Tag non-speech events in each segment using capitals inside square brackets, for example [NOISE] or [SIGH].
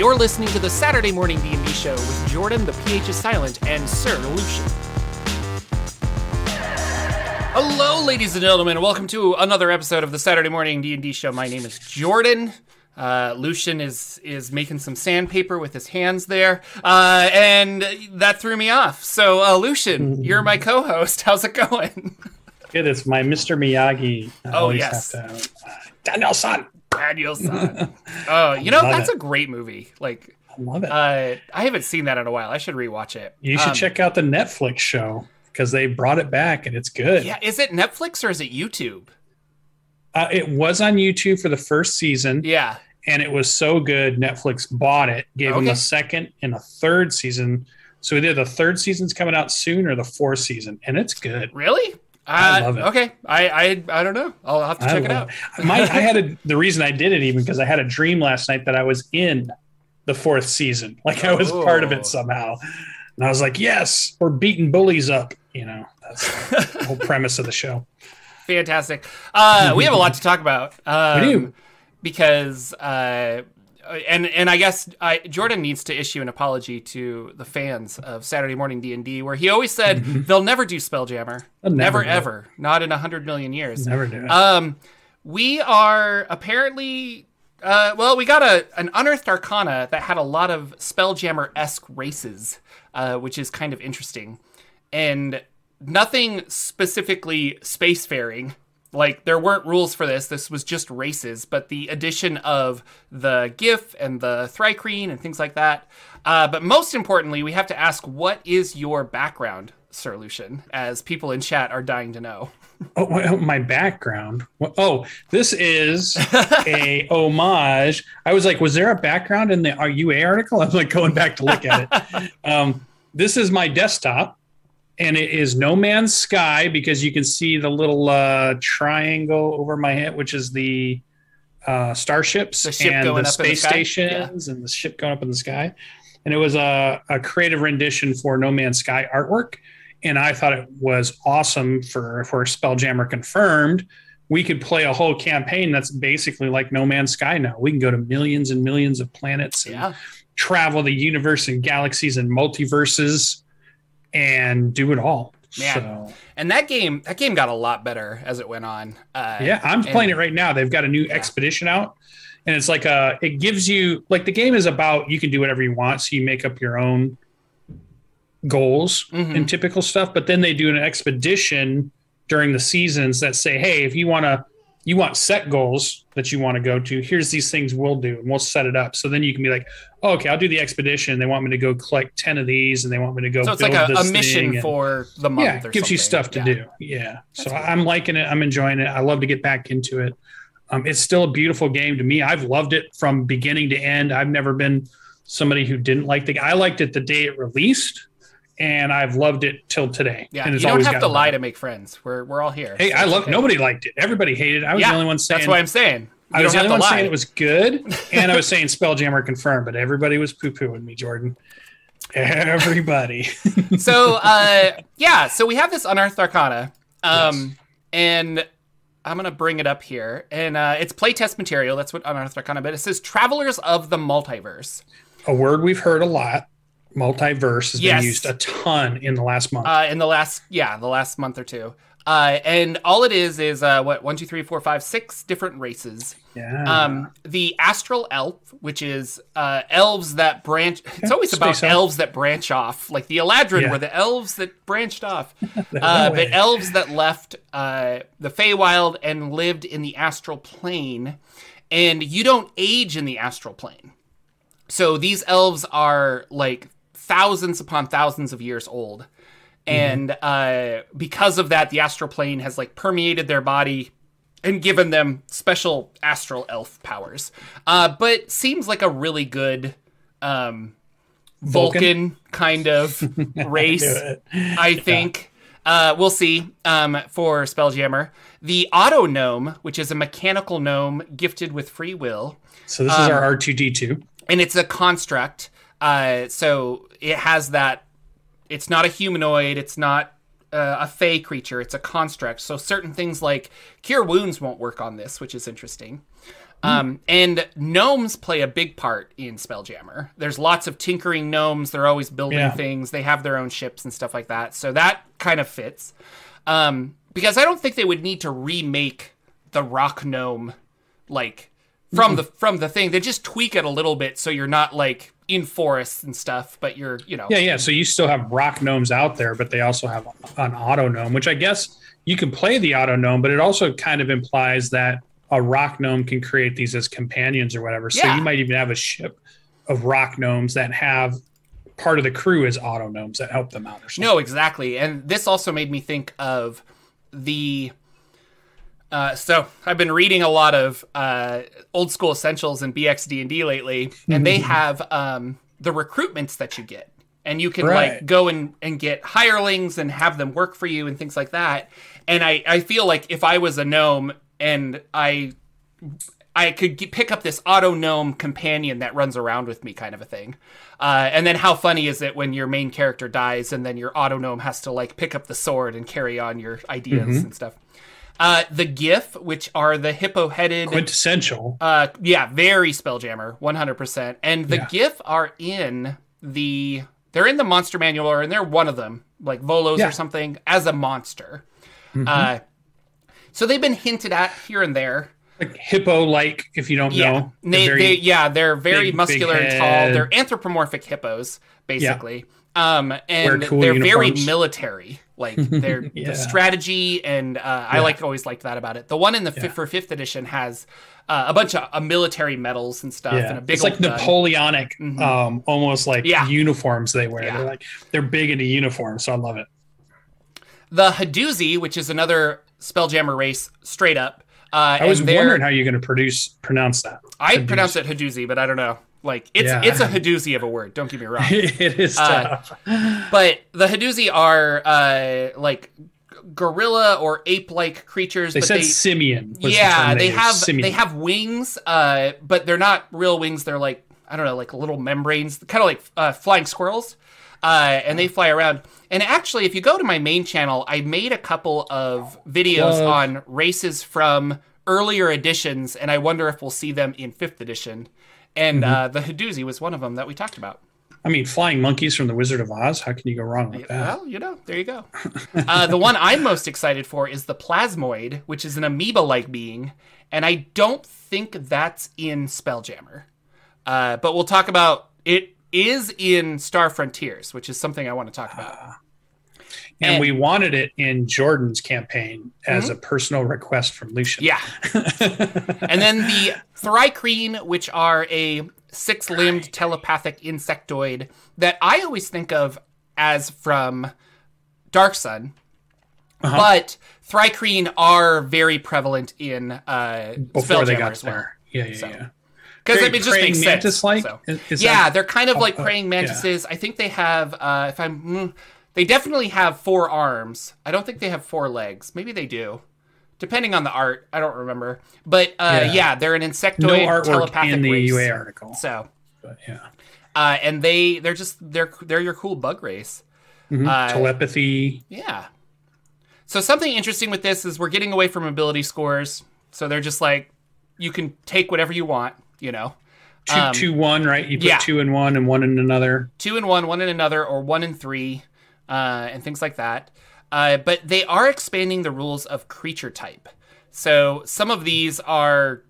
You're listening to the Saturday Morning D&D Show with Jordan, the PH is silent, and Sir Lucian. Hello, ladies and gentlemen. Welcome to another episode of the Saturday Morning D&D Show. My name is Jordan. Uh, Lucian is is making some sandpaper with his hands there, uh, and that threw me off. So, uh, Lucian, you're my co-host. [LAUGHS] How's it going? Good. It's my Mr. Miyagi. I Oh, yes. have to- uh, Daniel-san. Daniel-san. [LAUGHS] Oh, you know that's it. a great movie. Like, I love it. uh, I haven't seen that in a while. I should rewatch it. you should Um, check out the Netflix show because they brought it back and it's good. Yeah, is it Netflix or is it YouTube? Uh, it was on YouTube for the first season, Yeah. and it was so good. Netflix bought it, gave them a second and a third season. So either the third season's coming out soon or the fourth season, and it's good. Really? I love it. Okay, I, I I don't know. I'll have to check it out. My, I had a, the reason I did it even because I had a dream last night that I was in the fourth season, [LAUGHS] like I was part of Oh. it somehow, and I was like, "Yes, we're beating bullies up." You know, that's the whole premise of the show. [LAUGHS] Fantastic. Uh, we have a lot to talk about. Um, We do. because uh, and and I guess I, Jordan needs to issue an apology to the fans of Saturday Morning D and D, where he always said [LAUGHS] they'll never do Spelljammer, They'll never, never do it. ever, not in a hundred million years. Never do it. Um, we are apparently. Uh, well, we got a an unearthed arcana that had a lot of spelljammer esque races, uh, which is kind of interesting, and nothing specifically spacefaring. Like there weren't rules for this. This was just races, but the addition of the Giff and the Thri-kreen and things like that. Uh, but most importantly, we have to ask, what is your background, Sir Lucian? As people in chat are dying to know. [LAUGHS] oh, my background. Oh, this is a [LAUGHS] homage. I was like, was there a background in the UA article? [LAUGHS] I'm like going back to look at it. um, this is my desktop, and it is No Man's Sky because you can see the little uh, triangle over my head, which is the uh, starships The and going the up in the space sky? stations and the ship going up in the sky. And it was a, a creative rendition for No Man's Sky artwork. And I thought it was awesome for for Spelljammer confirmed. We could play a whole campaign that's basically like No Man's Sky now. We can go to millions and millions of planets and Yeah. travel the universe and galaxies and multiverses and do it all. Man. So And that game, that game got a lot better as it went on. Uh, yeah, I'm and- playing it right now. They've got a new expedition out, and it's like a. It gives you like the game is about you can do whatever you want, so you make up your own goals Mhm. and typical stuff. But then they do an expedition during the seasons that say, hey, if you want to, you want set goals that you want to go to. Here's these things we'll do, and we'll set it up. So then you can be like, oh, okay, I'll do the expedition. They want me to go collect ten of these, and they want me to go. So it's build like a, a mission and- for the month. yeah, gives you stuff to Yeah. do. Yeah. So I'm liking it. I'm enjoying it. I love to get back into it. Um, it's still a beautiful game to me. I've loved it from beginning to end. I've never been somebody who didn't like the. I liked it the day it released, and I've loved it till today. Yeah, and you it's don't have to lie better. to make friends. We're we're all here. Hey, so I love. okay. Nobody liked it. Everybody hated. it. I was Yeah, the only one saying. That's what I'm saying. You I was the only one to saying it was good, [LAUGHS] and I was saying Spelljammer confirmed, but everybody was poo pooing me, Jordan. Everybody. [LAUGHS] so uh, yeah, so we have this unearthed arcana, um, and I'm gonna bring it up here, and uh, it's playtest material. That's what unearthed arcana. But it says travelers of the multiverse. a word we've heard a lot. Multiverse has Yes. been used a ton in the last month. uh, in the last yeah the last month or two. Uh, and all it is is uh, what one two three four five six different races. yeah. Um, the astral elf, which is uh, elves that branch. It's always about space elf. elves that branch off, like the Eladrin Yeah. were the elves that branched off. [LAUGHS] Uh, but elves that left uh, the Feywild and lived in the astral plane, and you don't age in the astral plane. So these elves are like thousands upon thousands of years old. And uh, because of that, the astral plane has like permeated their body and given them special astral elf powers. Uh, but seems like a really good um, Vulcan, Vulcan? kind of [LAUGHS] race. It. I think. Uh, we'll see um, for Spelljammer. The Auto Gnome, which is a mechanical gnome gifted with free will, So this is Um, our R2D2. and it's a construct. Uh, so it has that. It's not a humanoid. It's not uh, a fey creature. It's a construct. So certain things like cure wounds won't work on this, which is interesting. Um, and gnomes play a big part in Spelljammer. There's lots of tinkering gnomes. They're always building Yeah. things. They have their own ships and stuff like that. So that kind of fits. Um, because I don't think they would need to remake the rock gnome like from mm-hmm. the from the thing. They just tweak it a little bit so you're not like in forests and stuff, but you're you know Yeah, yeah. So you still have rock gnomes out there, but they also have an auto gnome, which I guess you can play the auto gnome, but it also kind of implies that a rock gnome can create these as companions or whatever. So Yeah. you might even have a ship of rock gnomes that have part of the crew as auto gnomes that help them out or something. No, exactly. And this also made me think of the. Uh, so I've been reading a lot of uh, old school essentials and BXD and D lately, and they [LAUGHS] have um, the recruitments that you get, and you can like go and, and get hirelings and have them work for you and things like that. And I, I feel like if I was a gnome and I I could pick up this auto gnome companion that runs around with me, kind of a thing. Uh, and then how funny is it when your main character dies and then your auto gnome has to like pick up the sword and carry on your ideas and stuff. Uh, the Giff, which are the hippo-headed, Quintessential. uh, yeah, very Spelljammer, one hundred percent. And the Yeah. Giff are in the they're in the monster manual, or and they're one of them, like Volos Yeah. or something, as a monster. Uh, so they've been hinted at here and there. Like hippo like, if you don't Yeah, know. they, Very- they, yeah, they're very big, muscular big and tall. They're anthropomorphic hippos, basically. Um, and cool they're very military. Like [LAUGHS] they're Yeah. the strategy, and uh, I like always liked that about it. The one in the fifth for fifth edition has uh, a bunch of uh, military medals and stuff, and a big it's like gun. Napoleonic, um, almost like Yeah. uniforms they wear. Yeah. They're like they're big into uniforms, so I love it. The Hadozee, which is another Spelljammer race, straight up. Uh, I was wondering how you're going to produce pronounce that. I Hadozee. pronounce it Hadozee, but I don't know. Like it's Yeah. it's a Hadozee of a word. Don't get me wrong. [LAUGHS] it is Uh, tough. But the Hadozee are uh, like gorilla or ape-like creatures. They but said they, simian. yeah, term they have simian. they have wings, uh, but they're not real wings. They're like I don't know, like little membranes, kind of like uh, flying squirrels, uh, and they fly around. And actually, if you go to my main channel, I made a couple of videos on races from earlier editions, and I wonder if we'll see them in fifth edition. And Mm-hmm. uh, the Hadozee was one of them that we talked about. I mean, flying monkeys from the Wizard of Oz. How can you go wrong with that? Well, you know, there you go. [LAUGHS] uh, the one I'm most excited for is the Plasmoid, which is an amoeba-like being, and I don't think that's in Spelljammer. Uh, but we'll talk about it. Is in Star Frontiers, which is something I want to talk about. And, and- Mm-hmm. we wanted it in Jordan's campaign as a personal request from Lucian. Yeah. [LAUGHS] and then the Thri-kreen, which are a six limbed telepathic insectoid that I always think of as from Dark Sun. Uh-huh. But Thri-kreen are very prevalent in uh, Before they got well. there. Yeah, yeah, So. yeah. Because it just makes sense. so. Is- is yeah, that- they're kind of like uh, praying yeah. mantises. I think they have, uh, if I'm, mm, they definitely have four arms. I don't think they have four legs. Maybe they do, depending on the art. I don't remember. But uh, yeah. Yeah. they're an insectoid No telepathic in the race. UA article. So, But yeah. uh, and they they're just they're they're your cool bug race. Mhm. Uh, Telepathy. Yeah. So something interesting with this is we're getting away from ability scores. So they're just like you can take whatever you want, you know. Two, um, two, one, right? You put yeah. two in one and one in another. two in one, one in another, or one in three, uh, and things like that. Uh, but they are expanding the rules of creature type. So some of these are,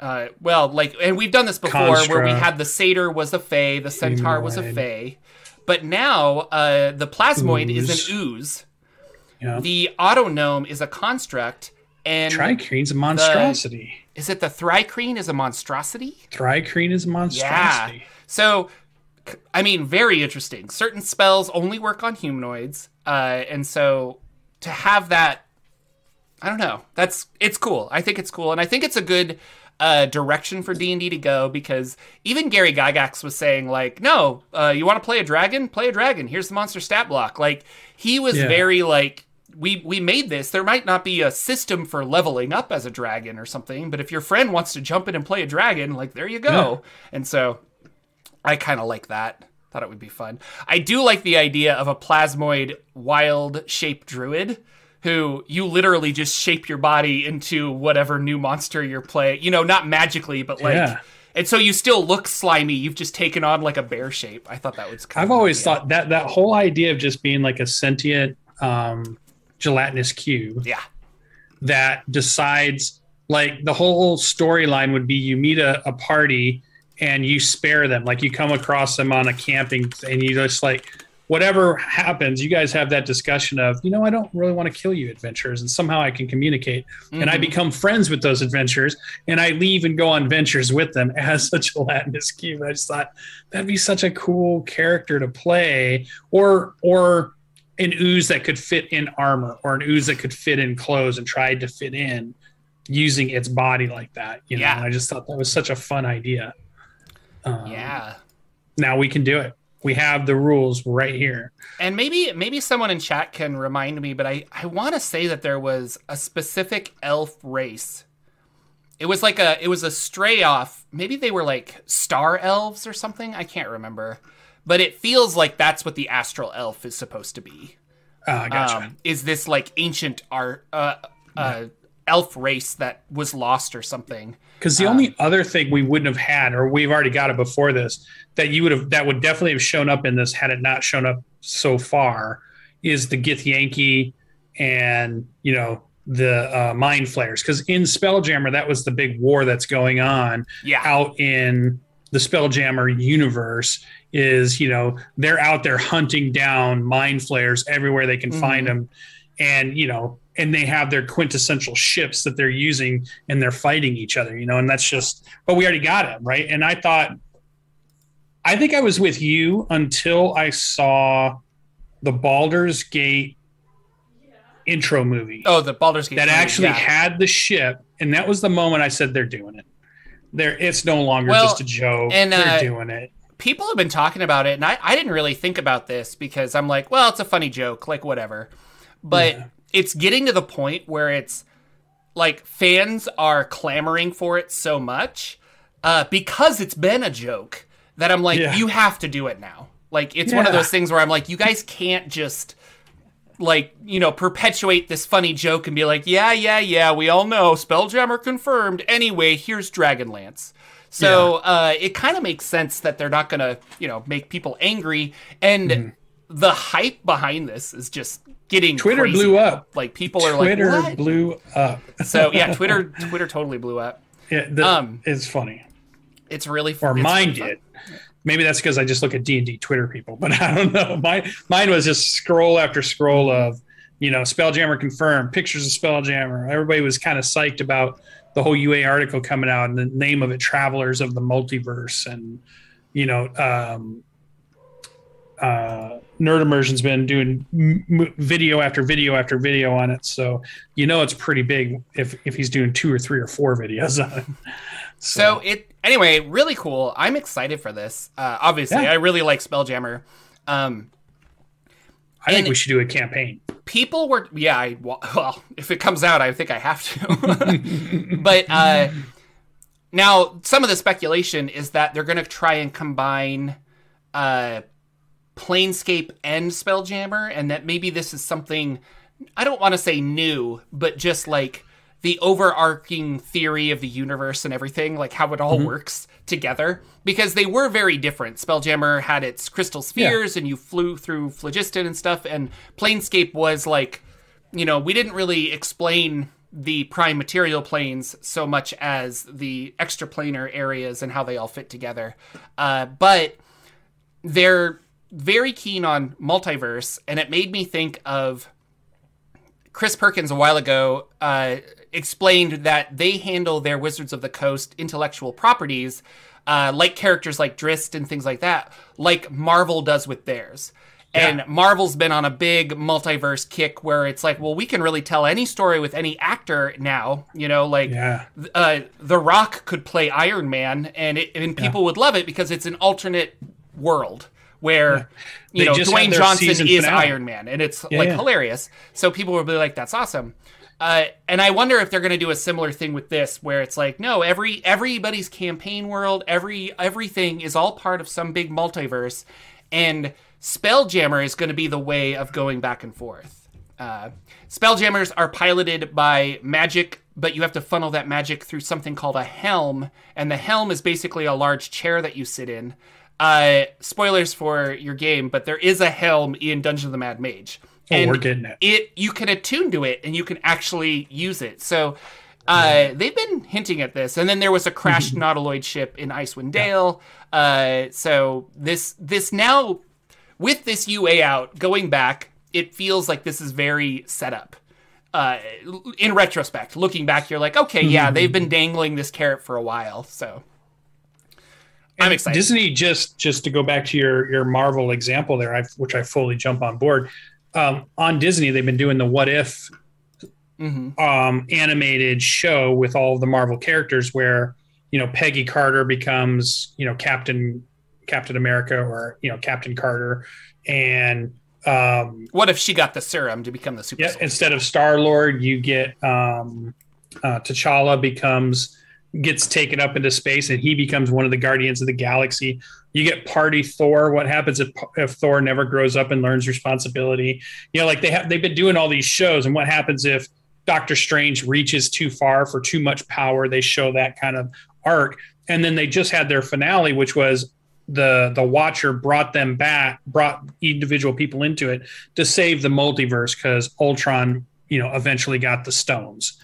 uh, well, like, and we've done this before, where we had the satyr was a fae, the centaur was a Humanoid. fae, but now uh, the plasmoid is an ooze. Yeah. The auto gnome is a construct, and Thri-kreen's a monstrosity. is it the thri-kreen is a monstrosity? Tricrene is a monstrosity. Yeah. So, I mean, very interesting. Certain spells only work on humanoids, uh, and so to have that, I don't know. That's it's cool. I think it's cool, and I think it's a good uh, direction for D and D to go because even Gary Gygax was saying like, no, uh, you want to play a dragon? Play a dragon. Here's the monster stat block. Like he was Yeah. very like. We, we made this. There might not be a system for leveling up as a dragon or something, but if your friend wants to jump in and play a dragon, like there you go. And so I kind of like that. Thought it would be fun. I do like the idea of a plasmoid wild shape druid who you literally just shape your body into whatever new monster you're playing. You know, not magically, but like. Yeah. And so you still look slimy. You've just taken on like a bear shape. I thought that was. Kind I've always thought that that whole idea of just being like a sentient um, gelatinous cube Yeah. that decides like the whole storyline would be you meet a, a party and you spare them. Like you come across them on a camping and you just like whatever happens you guys have that discussion of you know i don't really want to kill you adventures and somehow i can communicate. And i Mhm. become friends with those adventures and i leave and go on ventures with them [LAUGHS] as such a gelatinous cube. I just thought that'd be such a cool character to play or or an ooze that could fit in armor or an ooze that could fit in clothes and tried to fit in using its body like that you know? Yeah. i just thought that was such a fun idea um, Yeah. now we can do it we have the rules right here And maybe maybe someone in chat can remind me, but I, I want to say that there was a specific elf race. It was like a it was a stray off. Maybe they were like star elves or something. I can't remember. But it feels like that's what the astral elf is supposed to be. uh, gotcha Um, is this like ancient art uh, uh, elf race that was lost or something? Because the only other thing we wouldn't have had, or we've already got it before this, that you would have that would definitely have shown up in this had it not shown up so far, is the Githyanki and you know the uh, mind flayers. Because in Spelljammer, that was the big war that's going on Yeah. out in the Spelljammer universe. Is you know they're out there hunting down mind flayers everywhere they can find them, and you know and they have their quintessential ships that they're using and they're fighting each other, you know, and that's just, but we already got it, right? And I thought, I think I was with you until I saw the Baldur's Gate intro movie Oh, the Baldur's Gate. that movie, actually yeah. had the ship, and that was the moment I said they're doing it. There, it's no longer Well, just a joke. and, they're uh, doing it. people have been talking about it and I, I didn't really think about this because i'm like well it's a funny joke like whatever but Yeah. It's getting to the point where it's like fans are clamoring for it so much uh, because it's been a joke that i'm like Yeah. you have to do it now. Like it's one of those things where i'm like you guys can't just like you know perpetuate this funny joke and be like yeah yeah yeah we all know spelljammer confirmed. Anyway here's dragonlance. So uh, it kind of makes sense that they're not gonna you know make people angry. And Mm-hmm. The hype behind this is just getting Twitter crazy. blew up. like people are Twitter like what? blew up. so yeah [LAUGHS] twitter twitter totally blew up Yeah, the, Um, it's funny. it's really funny. or mine really fun. did. Maybe that's because I just look at D and D Twitter people, but [LAUGHS] I don't know. My mine was just scroll after scroll of you know Spelljammer confirmed pictures of Spelljammer. Everybody was kind of psyched about the whole UA article coming out and the name of it, Travelers of the Multiverse, and you know. Um, uh, Nerd Immersion's been doing m- m- video after video after video on it, so you know it's pretty big if if he's doing two or three or four videos on it. So it anyway, really cool. I'm excited for this. Uh, obviously, Yeah. I really like Spelljammer. Um, I think we should do a campaign. people were yeah. I, [LAUGHS] well, if it comes out, I think I have to. [LAUGHS] but uh, now some of the speculation is that they're going to try and combine uh, Planescape and Spelljammer, and that maybe this is something I don't want to say new, but just like the overarching theory of the universe and everything, like how it all works together. Because they were very different. Spelljammer had its crystal spheres and you flew through phlogiston and stuff, and Planescape was like, you know, we didn't really explain the prime material planes so much as the extraplanar areas and how they all fit together. Uh, but they're very keen on multiverse, and it made me think of Chris Perkins a while ago uh, explained that they handle their Wizards of the Coast intellectual properties, uh, like characters like Drizzt and things like that, like Marvel does with theirs. And Marvel's been on a big multiverse kick where it's like, well, we can really tell any story with any actor now. You know, like Yeah. uh, The Rock could play Iron Man, and it, and people would love it because it's an alternate world where you know Dwayne Johnson is finale. Iron Man, and it's like yeah. hilarious. So people will be like, "That's awesome." Uh, and I wonder if they're going to do a similar thing with this, where it's like, no, every everybody's campaign world, every everything is all part of some big multiverse, and Spelljammer is going to be the way of going back and forth. uh, spelljammers are piloted by magic, but you have to funnel that magic through something called a helm, and the helm is basically a large chair that you sit in. Uh, spoilers for your game, but there is a helm in Dungeon of the Mad Mage. Oh, and we're getting it. it you can attune to it and you can actually use it. So uh, they've been hinting at this, and then there was a crashed [LAUGHS] Nautiloid ship in Icewind Dale. Uh, so this this now with this UA out going back, it feels like this is very set up. Uh, in retrospect, looking back, you're like, okay, yeah, they've [LAUGHS] been dangling this carrot for a while. So I'm excited. Disney just just to go back to your your Marvel example there, I, which I fully jump on board. Um, on Disney, they've been doing the What If Mhm. um, animated show with all the Marvel characters, where you know Peggy Carter becomes you know Captain Captain America or you know Captain Carter, and um, What if she got the serum to become the super? yeah, soldier? instead of Star Lord, you get um, uh, T'Challa becomes gets taken up into space, and he becomes one of the Guardians of the Galaxy. You get Party Thor. What happens if, if Thor never grows up and learns responsibility? You know, like they have they've been doing all these shows, and what happens if Doctor Strange reaches too far for too much power? They show that kind of arc, and then they just had their finale, which was the the Watcher brought them back, brought individual people into it to save the multiverse because Ultron, you know, eventually got the stones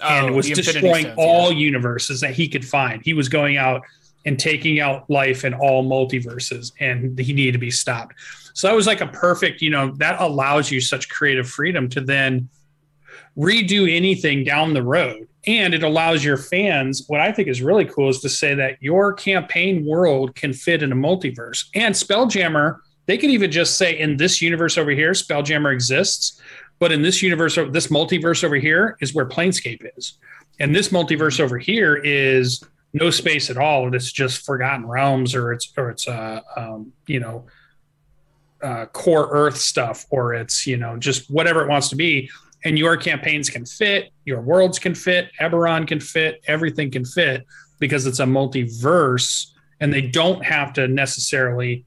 and Oh, was destroying Stones, all yeah. universes that he could find. He was going out and taking out life in all multiverses, and he needed to be stopped. So that was like a perfect, you know, that allows you such creative freedom to then redo anything down the road. And it allows your fans, what I think is really cool is to say that your campaign world can fit in a multiverse. And Spelljammer, they could even just say in this universe over here, Spelljammer exists. But in this universe, this multiverse over here is where Planescape is. And this multiverse over here is no space at all. And it's just Forgotten Realms or it's, or it's, uh, um, you know, uh, core Earth stuff, or it's, you know, just whatever it wants to be and your campaigns can fit, your worlds can fit, Eberron can fit, everything can fit because it's a multiverse and they don't have to necessarily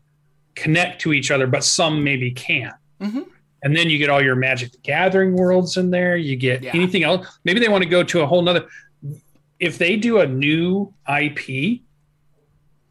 connect to each other, but some maybe can. Mhm. And then you get all your Magic the Gathering worlds in there. You get Yeah. anything else. Maybe they want to go to a whole nother. If they do a new IP,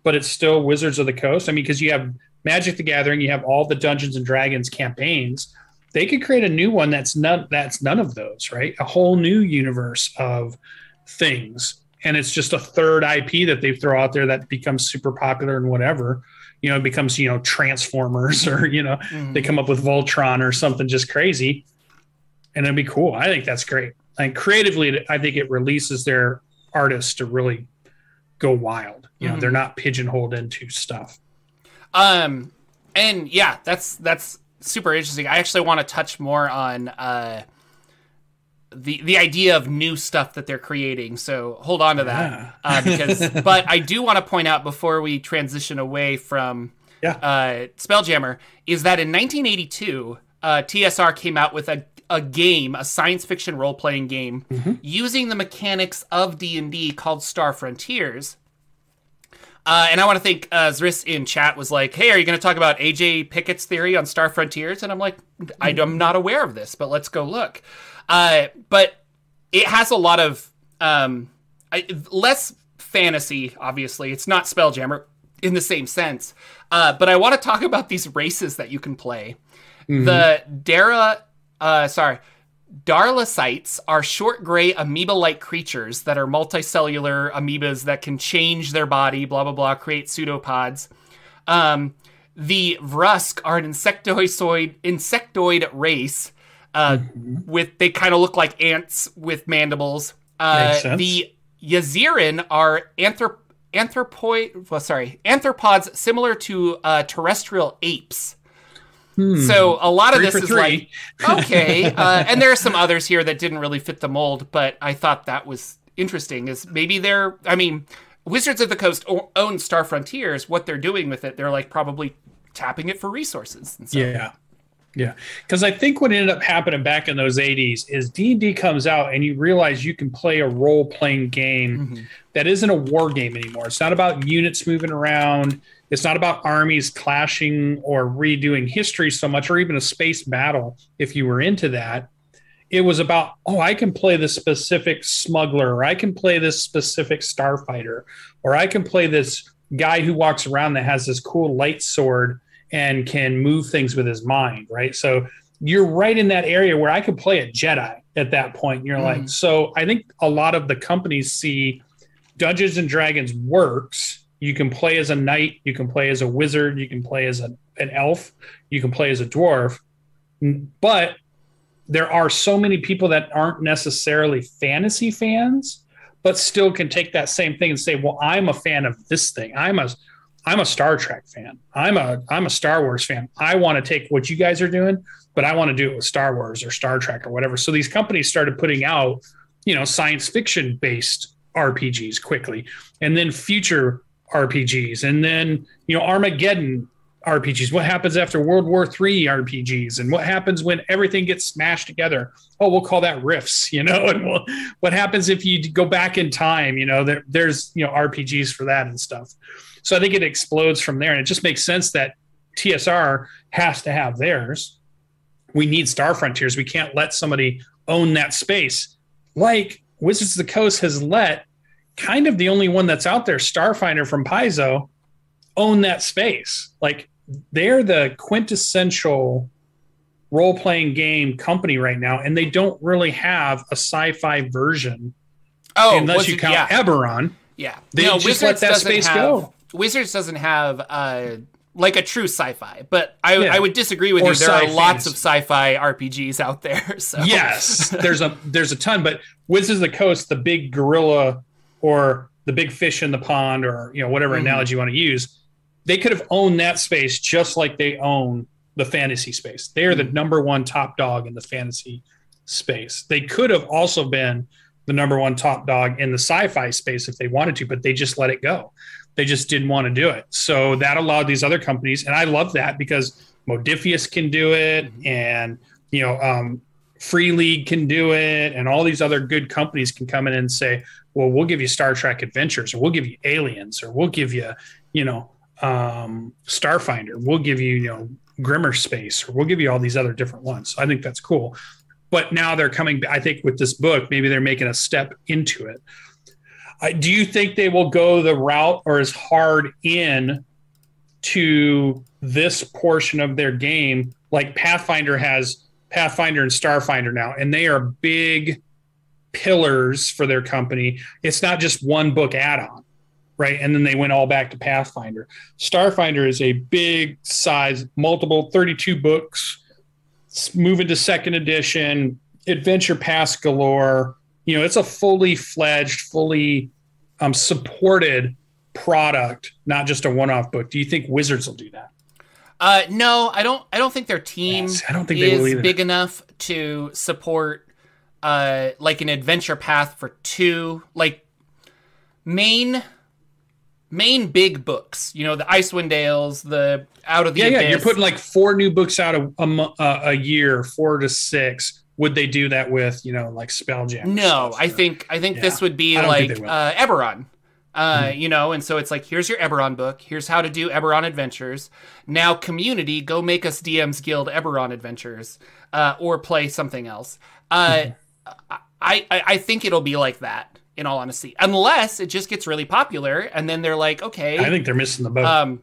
but it's still Wizards of the Coast, I mean, because you have Magic the Gathering, you have all the Dungeons and Dragons campaigns they could create a new one that's none that's none of those right a whole new universe of things and it's just a third ip that they throw out there that becomes super popular and whatever you know it becomes you know transformers [LAUGHS] or you know Mhm. they come up with voltron or something just crazy and it'd be cool i think that's great and creatively i think it releases their artists to really go wild you know Mhm. they're not pigeonholed into stuff Um, and yeah, that's that's super interesting. I actually want to touch more on uh the the idea of new stuff that they're creating. So hold on to that, Yeah. uh, because. [LAUGHS] but I do want to point out before we transition away from Yeah. uh, Spelljammer is that in 1982, uh, TSR came out with a a game, a science fiction role playing game, using the mechanics of D and D called Star Frontiers. Uh, and I want to think uh, Zris in chat was like, "Hey, are you going to talk about AJ Pickett's theory on Star Frontiers?" And I'm like, "I'm not aware of this, but let's go look." Uh, but it has a lot of um, I, less fantasy. Obviously, it's not Spelljammer in the same sense. Uh, but I want to talk about these races that you can play. The Dara, uh, sorry, Dralasites are short gray amoeba-like creatures that are multicellular amoebas that can change their body, blah blah blah, create pseudopods. Um, the Vrusk are an insectoid insectoid race. Uh, with they kind of look like ants with mandibles. Uh, the Yazirian are anthrop anthropoid. Well, sorry, anthropods similar to uh, terrestrial apes. So a lot of this is three. like okay, uh, and there are some others here that didn't really fit the mold, but I thought that was interesting. Is maybe they're, I mean, Wizards of the Coast o- own Star Frontiers. What they're doing with it, they're like probably tapping it for resources. Yeah. Yeah. Because I think what ended up happening back in those 80s is D&D comes out and you realize you can play a role-playing game Mhm. that isn't a war game anymore. It's not about units moving around. It's not about armies clashing or redoing history so much, or even a space battle if you were into that. It was about, oh, I can play this specific smuggler, or I can play this specific starfighter, or I can play this guy who walks around that has this cool light sword and can move things with his mind, right? So you're right in that area where I could play a Jedi at that point. You're mm. like, so I think a lot of the companies see Dungeons and Dragons works. You can play as a knight, you can play as a wizard, you can play as a, an elf, you can play as a dwarf. But there are so many people that aren't necessarily fantasy fans, but still can take that same thing and say, "Well, I'm a fan of this thing. I'm a I'm a Star Trek fan. I'm a I'm a Star Wars fan. I want to take what you guys are doing, but I want to do it with Star Wars or Star Trek or whatever. So these companies started putting out, you know, science fiction based RPGs quickly, and then future RPGs, and then you know Armageddon RPGs. What happens after World War III RPGs, and what happens when everything gets smashed together? Oh, we'll call that rifts, [LAUGHS] you know. And we'll, what happens if you go back in time? You know, there, there's you know RPGs for that and stuff. So I think it explodes from there, and it just makes sense that TSR has to have theirs. We need Star Frontiers. We can't let somebody own that space, like Wizards of the Coast has let kind of the only one that's out there, Starfinder from Paizo, own that space. Like they're the quintessential role playing game company right now, and they don't really have a sci fi version. Oh, unless you count yeah. Eberron. Yeah, they no, just Wizards let that space have, go. Wizards doesn't have uh, like a true sci-fi, but I, yeah. I would disagree with or you. There are lots of sci-fi RPGs out there. [LAUGHS] So yes, [LAUGHS] there's a there's a ton, but Wizards of the Coast, the big gorilla or the big fish in the pond, or you know whatever mm-hmm. analogy you want to use, they could have owned that space just like they own the fantasy space. They are mm-hmm. the number one top dog in the fantasy space. They could have also been the number one top dog in the sci-fi space if they wanted to, but they just let it go. They just didn't want to do it. So that allowed these other companies, and I love that because Modiphius can do it, mm-hmm. and you know, um, Free League can do it, and all these other good companies can come in and say, "Well, we'll give you Star Trek Adventures, or we'll give you Aliens, or we'll give you, you know, um, Starfinder, we'll give you, you know, Grimmer Space, or we'll give you all these other different ones." So I think that's cool. But now they're coming. I think with this book, maybe they're making a step into it do you think they will go the route or as hard in to this portion of their game like Pathfinder has Pathfinder and Starfinder now, and they are big pillars for their company. It's not just one book add on, right? And then they went all back to Pathfinder. Starfinder is a big size, multiple 32 books, moving to second edition, adventure pass galore. You know, it's a fully fledged, fully um, supported product, not just a one-off book. Do you think Wizards will do that? Uh, no, I don't. I don't think their team yes, I don't think is big enough to support uh, like an adventure path for two like main main big books. You know, the Icewind Dales, the Out of the yeah, Abyss. yeah. You're putting like four new books out a, a, uh, a year, four to six would they do that with you know like Spelljam? No, I think I think yeah. this would be like uh, Eberron. Uh, mm-hmm. You know, and so it's like, here's your Eberron book. Here's how to do Eberron adventures. Now, community, go make us DM's Guild Eberron adventures, uh, or play something else. Uh, mm-hmm. I, I I think it'll be like that. In all honesty, unless it just gets really popular, and then they're like, okay, I think they're missing the boat. Um,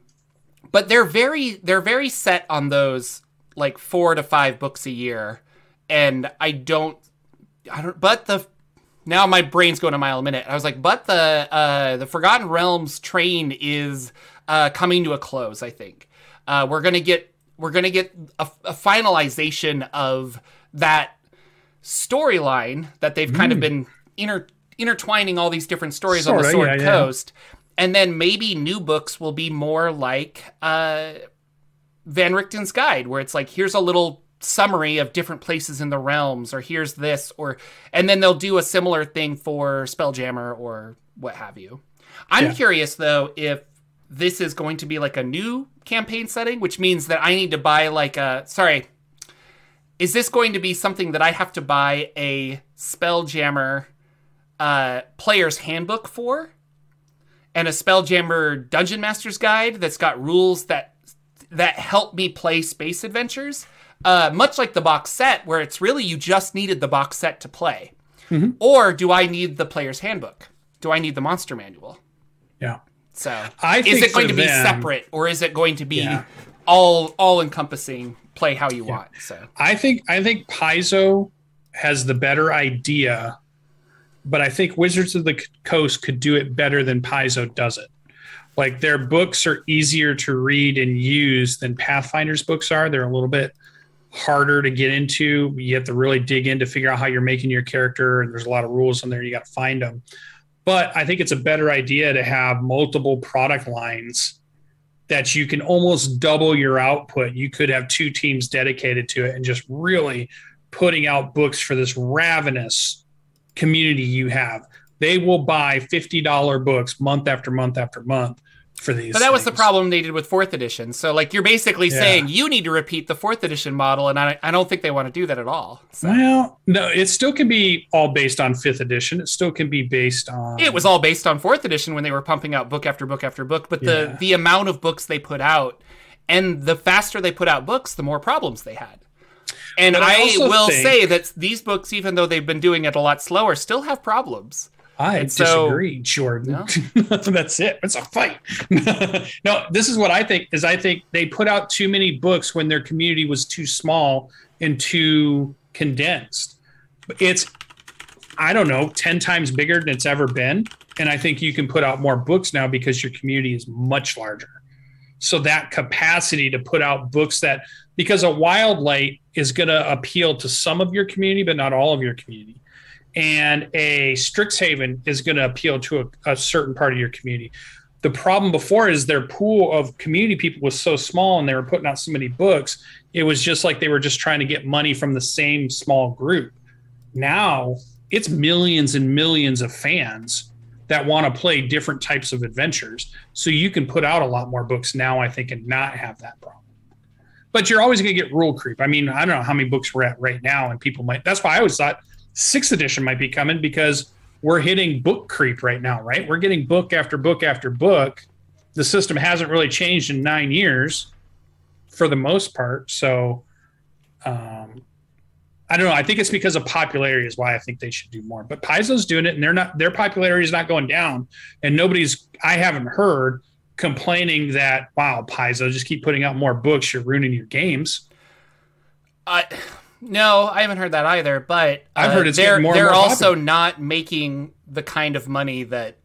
but they're very they're very set on those like four to five books a year and I don't, I don't. But the now my brain's going a mile a minute. I was like, but the uh, the Forgotten Realms train is uh, coming to a close. I think uh, we're gonna get we're gonna get a, a finalization of that storyline that they've mm. kind of mm. been inter- intertwining all these different stories on the Sword yeah, Coast, yeah. and then maybe new books will be more like uh, Van Richten's Guide, where it's like here's a little summary of different places in the realms or here's this or and then they'll do a similar thing for spelljammer or what have you i'm yeah. curious though if this is going to be like a new campaign setting which means that i need to buy like a sorry is this going to be something that i have to buy a spelljammer uh, player's handbook for and a Spelljammer Dungeon Master's Guide that's got rules that that help me play space adventures. Uh, much like the box set, where it's really you just needed the box set to play. Mm-hmm. Or do I need the player's handbook? Do I need the monster manual? Yeah. So I is it going to be them- separate or is it going to be Yeah. all all encompassing? Play how you want. So I think I think Paizo has the better idea, but I think Wizards of the Coast could do it better than Paizo does it. Like their books are easier to read and use than Pathfinder's books are. They're a little bit harder to get into. You have to really dig in to figure out how you're making your character, and there's a lot of rules in there. You got to find them. But I think it's a better idea to have multiple product lines that you can almost double your output. You could have two teams dedicated to it and just really putting out books for this ravenous community you have. They will buy $50 books month after month after month for these. But that was the problem they did with fourth edition. So like you're basically Yeah. saying you need to repeat the fourth edition model, and I, I don't think they want to do that at all. So Well, no, it still can be all based on fifth edition. It still can be based on. it was all based on fourth edition when they were pumping out book after book after book. But the Yeah. the amount of books they put out, and the faster they put out books, the more problems they had. And But I I, will think- say that these books, even though they've been doing it a lot slower, still have problems. I And so- disagree, Jordan. [LAUGHS] That's it. It's a fight. [LAUGHS] no, this is what I think is I think they put out too many books when their community was too small and too condensed. It's I don't know, 10 times bigger than it's ever been. And I think you can put out more books now because your community is much larger. So that capacity to put out books that because a wild light is going to appeal to some of your community, but not all of your community and a Strixhaven is going to appeal to a, a certain part of your community. The problem before is their pool of community people was so small and they were putting out so many books. It was just like they were just trying to get money from the same small group. Now it's millions and millions of fans that want to play different types of adventures. So you can put out a lot more books now, I think, and not have that problem. But you're always going to get rule creep. I mean, I don't know how many books we're at right now, and people might. That's why I always thought sixth edition might be coming because we're hitting book creep right now, right? We're getting book after book after book. The system hasn't really changed in nine years for the most part. So um, I don't know. I think it's because of popularity is why I think they should do more. But Paizo's doing it and they're not their popularity is not going down. And nobody's I haven't heard complaining that wow, Paizo, just keep putting out more books, you're ruining your games. I no, I haven't heard that either. But uh, I've heard it's they're more and they're more also popular. not making the kind of money that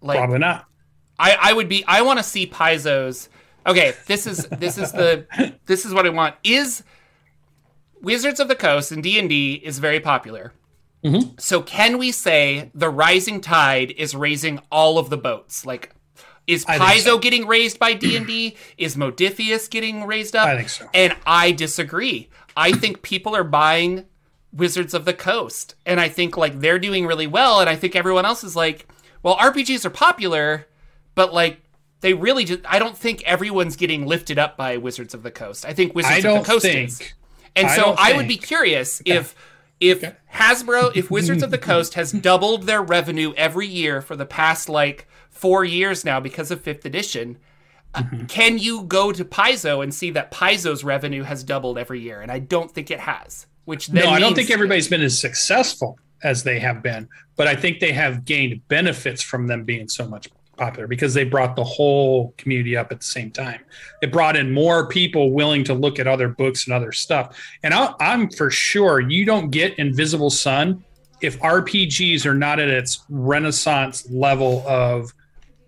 like Probably not. I, I would be I want to see Paizo's okay this is this is the [LAUGHS] this is what I want is Wizards of the Coast and D&D is very popular. Mhm. So can we say the rising tide is raising all of the boats? Like is Paizo so. getting raised by D&D? is Modiphius getting raised up? I think so. And I disagree. I think people are buying Wizards of the Coast. And I think like they're doing really well. And I think everyone else is like, well, RPGs are popular, but like they really just I don't think everyone's getting lifted up by Wizards of the Coast. I think Wizards I of the Coast think. is. And I so I would be curious if if Okay. Hasbro, if Wizards of the Coast has [LAUGHS] doubled their revenue every year for the past like four years now because of fifth edition, uh, Mm-hmm. can you go to Paizo and see that Paizo's revenue has doubled every year? And I don't think it has. Which then no, I don't think everybody's been as successful as they have been, but I think they have gained benefits from them being so much popular because they brought the whole community up at the same time. It brought in more people willing to look at other books and other stuff. And I, I'm for sure you don't get Invisible Sun if RPGs are not at its renaissance level of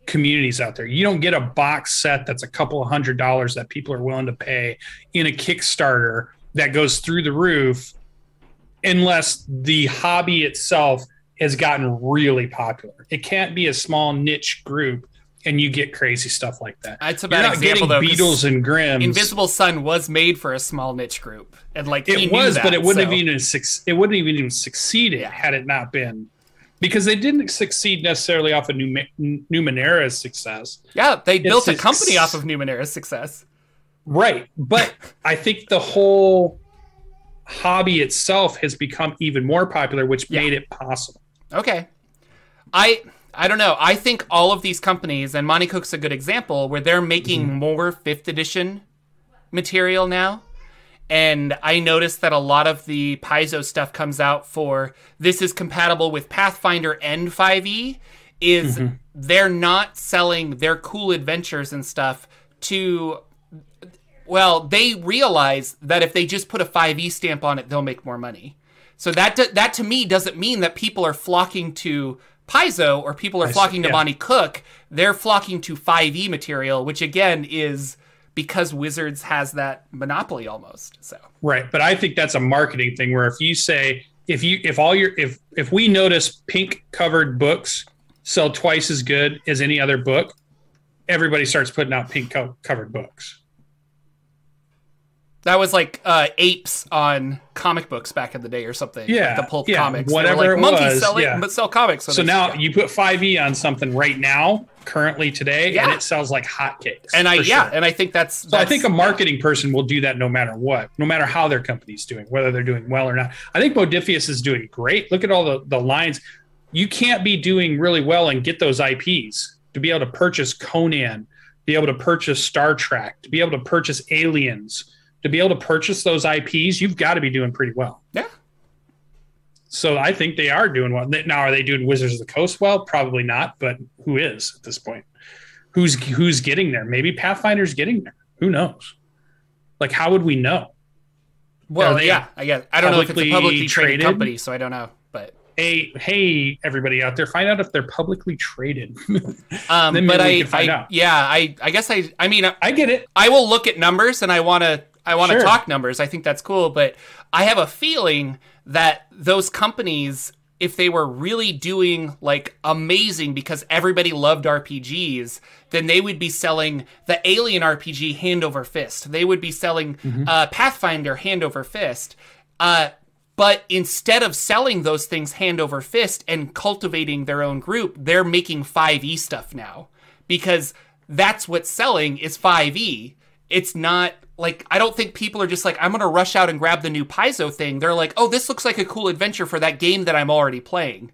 communities out there. You don't get a box set that's a couple of hundred dollars that people are willing to pay in a Kickstarter that goes through the roof unless the hobby itself has gotten really popular. It can't be a small niche group and you get crazy stuff like that. That's a You're bad not example, though, Beatles and Grimm's. Invisible Sun was made for a small niche group, and like it was, that, but it wouldn't so- have even it wouldn't have even succeeded Yeah. had it not been because they didn't succeed necessarily off of Numa- Numenera's success. Yeah, they built a It's- company off of Numenera's success. Right. But [LAUGHS] I think the whole hobby itself has become even more popular, which Yeah. made it possible. Okay. I I don't know. I think all of these companies, and Monty Cook's a good example, where they're making Mm-hmm. more fifth edition material now. And I noticed that a lot of the Paizo stuff comes out for this is compatible with Pathfinder and 5e. Is Mm-hmm. they're not selling their cool adventures and stuff to. Well, they realize that if they just put a 5e stamp on it, they'll make more money. So that do- that to me doesn't mean that people are flocking to Paizo or people are see, flocking to yeah. Monty Cook. They're flocking to 5e material, which again is because Wizards has that monopoly almost. So Right, but I think that's a marketing thing where if you say if you if all your if if we notice pink covered books sell twice as good as any other book, everybody starts putting out pink co- covered books. That was like uh, apes on comic books back in the day or something. like Yeah, the pulp yeah, comics. Whatever like, it monkeys was, sell it, yeah. but sell comics. So they- now yeah. you put 5e on something right now, currently today, and it sells like hotcakes. and I yeah, sure. and I think that's, So I think a marketing person will do that no matter what, no matter how their company's doing, whether they're doing well or not. I think Modiphius is doing great. Look at all the, the lines. You can't be doing really well and get those IPs to be able to purchase Conan, be able to purchase Star Trek, to be able to purchase Aliens, to be able to purchase those IPs, you've got to be doing pretty well. yeah. So I think they are doing well. Now, are they doing Wizards of the Coast well? Probably not, but who is at this point? Who's who's getting there? Maybe Pathfinder's getting there. Who knows? Like, how would we know? Well, yeah, I guess I don't know if it's a publicly traded, traded? company, so I don't know. But Hey, hey, everybody out there, find out if they're publicly traded. [LAUGHS] um, but I, can find I out. yeah, I I guess I I mean I get it. I will look at numbers and I want to I want to Sure. talk numbers. I think that's cool, but I have a feeling that those companies if they were really doing like amazing because everybody loved RPGs, then they would be selling the Alien RPG hand over fist. They would be selling Mm-hmm. uh, Pathfinder hand over fist. Uh, but instead of selling those things hand over fist and cultivating their own group, they're making 5e stuff now because that's what's selling is 5e. It's not like I don't think people are just like I'm going to rush out and grab the new Paizo thing. They're like, "Oh, this looks like a cool adventure for that game that I'm already playing."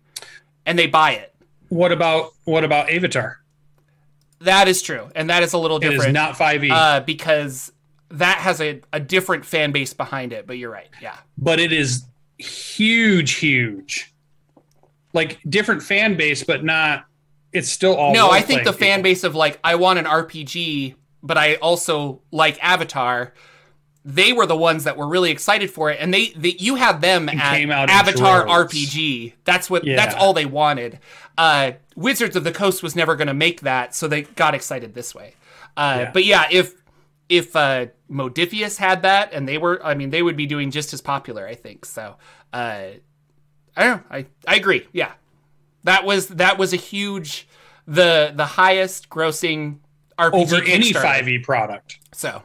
And they buy it. What about what about Avatar? That is true. And that is a little different is not 5e, uh, because that has a, a different fan base behind it, but you're right. Yeah. but it is huge, huge. Like different fan base, but not. It's still all. No, I think the fan base of like I want an RPG, but I also like Avatar. They were the ones that were really excited for it, and they, they you had them at out Avatar. RPG. That's what that's all they wanted. Uh, Wizards of the Coast was never going to make that, so they got excited this way. Uh, Yeah. But yeah, if if uh, Modiphius had that, and they were, I mean, they would be doing just as popular. I think so. Uh, I don't know. I I agree. Yeah, that was that was a huge the the highest grossing RPG over any Kickstarter. 5e product. So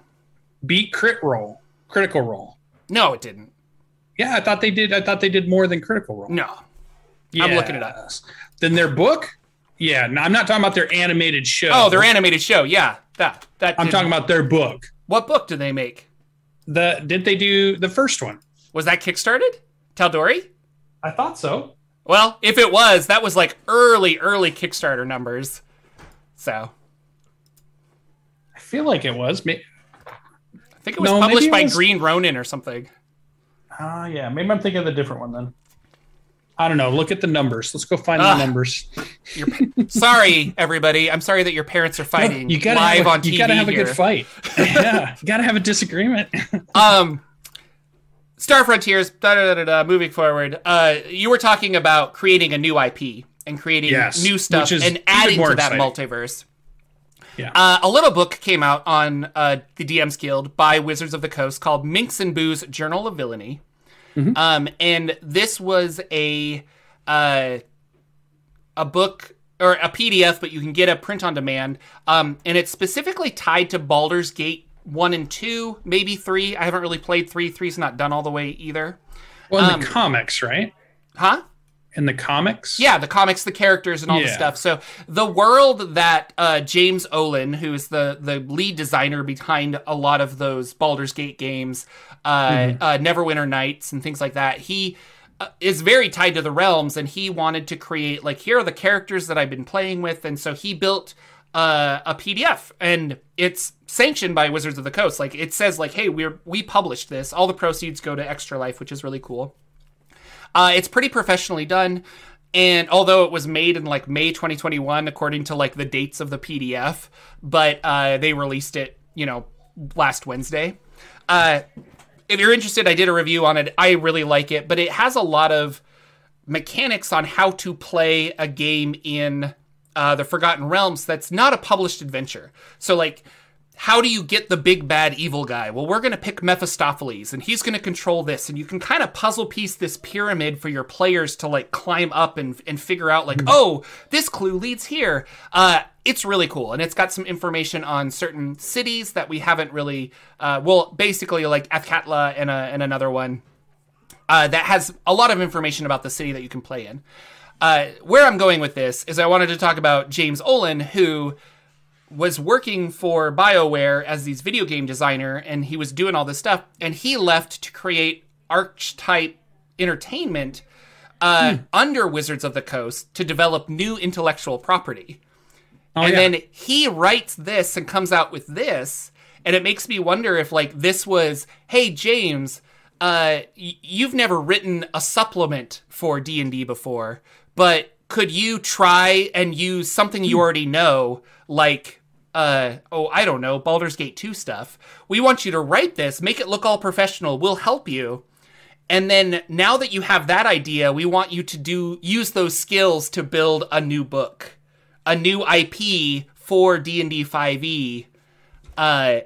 Beat Crit Role, Critical Role. no, it didn't. Yeah, I thought they did. I thought they did more than critical role. No, I'm looking it up. Then their book. Yeah, no, I'm not talking about their animated show. oh, their animated show. Yeah, that that. I'm didn't- talking about their book. what book did they make? The did they do the first one? Was that kickstarted? Tal'Dorei? I thought so. Well, if it was, that was like early, early Kickstarter numbers. So feel like it was. May- I think it was No, published it by was- Green Ronin or something. Ah, yeah. Maybe I'm thinking of a different one then. I don't know. Look at the numbers. Let's go find Ah. the numbers. [LAUGHS] Sorry, everybody. I'm sorry that your parents are fighting you gotta live a, on TV You gotta have a good fight. [LAUGHS] yeah, you gotta have a disagreement. [LAUGHS] um star frontiers da, da, da, da, moving forward uh you were talking about creating a new ip and creating Yes, new stuff and adding to that exciting. multiverse Yeah. uh, a little book came out on uh, the DM's Guild by Wizards of the Coast called Minsc and Boo's Journal of Villainy. Mm-hmm. Um, and this was a uh, a book or a PDF, but you can get a print on demand. Um, and it's specifically tied to Baldur's Gate one and two, maybe three. I haven't really played three. Three's not done all the way either. well, in um, the comics, right? Huh? In the comics. Yeah, the comics, the characters, and all the stuff. So the world that uh, James Ohlen, who is the the lead designer behind a lot of those Baldur's Gate games, uh, Mm-hmm. uh, Neverwinter Nights, and things like that, he uh, is very tied to the realms, and he wanted to create like here are the characters that I've been playing with, and so he built uh, a PDF, and it's sanctioned by Wizards of the Coast. Like it says, like, hey, we're we published this. All the proceeds go to Extra Life, which is really cool. Uh, it's pretty professionally done. And although it was made in like May 2021, according to like the dates of the PDF, but uh, they released it, you know, last Wednesday. Uh, if you're interested, I did a review on it. I really like it, but it has a lot of mechanics on how to play a game in uh, the Forgotten Realms that's not a published adventure. So, like, how do you get the big bad evil guy? Well, we're going to pick Mephistopheles and he's going to control this. And you can kind of puzzle piece this pyramid for your players to like climb up and, and figure out, like, oh, this clue leads here. Uh, it's really cool. And it's got some information on certain cities that we haven't really, uh, well, basically like Athkatla and, a, and another one uh, that has a lot of information about the city that you can play in. Uh, where I'm going with this is I wanted to talk about James Ohlen, who was working for BioWare as these video game designer and he was doing all this stuff and he left to create Archetype Entertainment uh, hmm. under Wizards of the Coast to develop new intellectual property. Oh, and yeah. then he writes this and comes out with this and it makes me wonder if like this was hey James uh, y- you've never written a supplement for D&D before but could you try and use something you hmm. already know like uh oh i don't know Baldur's Gate 2 stuff. We want you to write this make it look all professional we'll help you. And then now that you have that idea we want you to do use those skills to build a new book a new ip for d&d 5e uh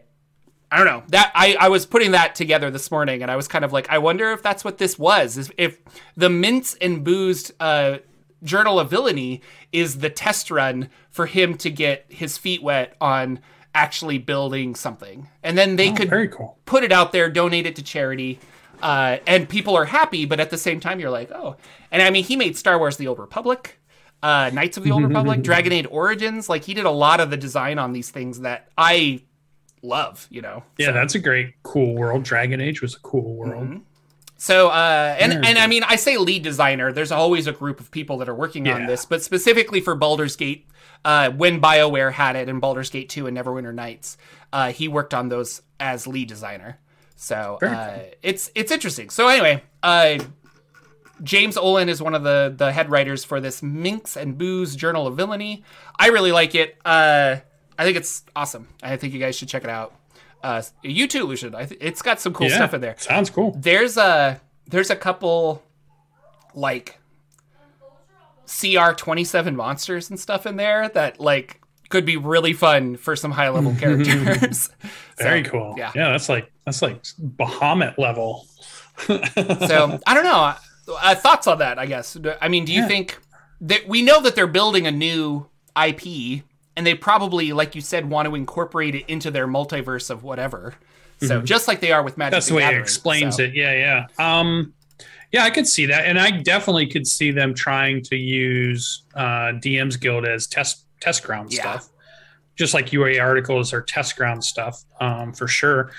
I don't know that I, I was putting that together this morning and I was kind of like I wonder if that's what this was if the Minsc and Boo's uh, Journal of Villainy is the test run for him to get his feet wet on actually building something. And then they oh, could cool. put it out there, donate it to charity, uh, and people are happy, but at the same time, you're like, oh. And I mean, he made Star Wars The Old Republic, uh, Knights of the Old Republic, [LAUGHS] Dragon Age Origins. Like, he did a lot of the design on these things that I love, you know? Yeah, so. that's a great, cool world. Dragon Age was a cool world. Mm-hmm. So, uh, and and I mean, I say lead designer. There's always a group of people that are working yeah. on this, but specifically for Baldur's Gate, uh, when Bioware had it in Baldur's Gate 2 and Neverwinter Nights, uh, he worked on those as lead designer. So uh, it's it's interesting. So anyway, uh, James Ohlen is one of the the head writers for this Minsc and Boo's Journal of Villainy. I really like it. Uh, I think it's awesome. I think you guys should check it out. Uh, you too, Lucian. I th- it's got some cool yeah, stuff in there. Sounds cool. There's a there's a couple like CR twenty seven monsters and stuff in there that like could be really fun for some high level [LAUGHS] characters. [LAUGHS] Very so, cool. Yeah, yeah, that's like that's like Bahamut level. [LAUGHS] so I don't know. Uh, thoughts on that? I guess. I mean, do you yeah. think that we know that they're building a new IP and they probably, like you said, want to incorporate it into their multiverse of whatever. So mm-hmm. just like they are with Magic. That's the, way Gathering, it explains so. it. Yeah, yeah. Um, yeah, I could see that, and I definitely could see them trying to use uh, DM's Guild as test test ground yeah. stuff, just like UA articles are test ground stuff um, for sure.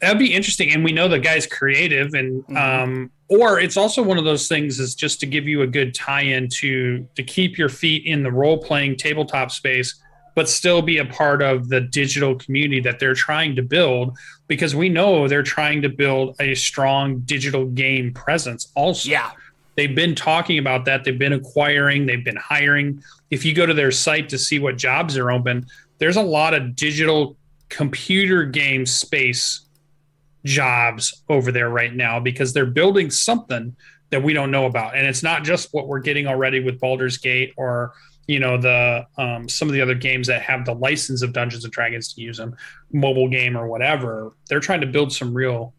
That'd be interesting, and we know the guy's creative, and mm-hmm. um, or it's also one of those things is just to give you a good tie-in to to keep your feet in the role-playing tabletop space but still be a part of the digital community that they're trying to build because we know they're trying to build a strong digital game presence also. Yeah. They've been talking about that. They've been acquiring. They've been hiring. If you go to their site to see what jobs are open there's a lot of digital computer game space jobs over there right now because they're building something that we don't know about. And it's not just what we're getting already with Baldur's Gate or you know the um, some of the other games that have the license of Dungeons and Dragons to use them, mobile game or whatever. They're trying to build some real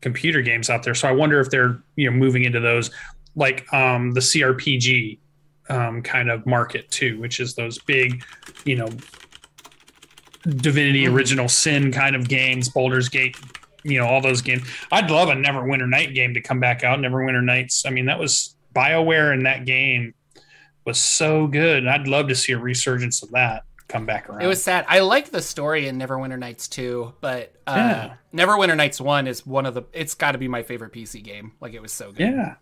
computer games out there. So I wonder if they're you know moving into those like um, the CRPG um, kind of market too, which is those big, you know, Divinity mm-hmm. Original Sin kind of games, Baldur's Gate you know all those games. I'd love a Neverwinter Night game to come back out. Neverwinter Nights. I mean, that was Bioware in that game was so good. I'd love to see a resurgence of that come back around. It was sad. I like the story in Neverwinter Nights too, but uh, yeah. Neverwinter Nights one is one of the. It's got to be my favorite PC game. Like it was so good. Yeah,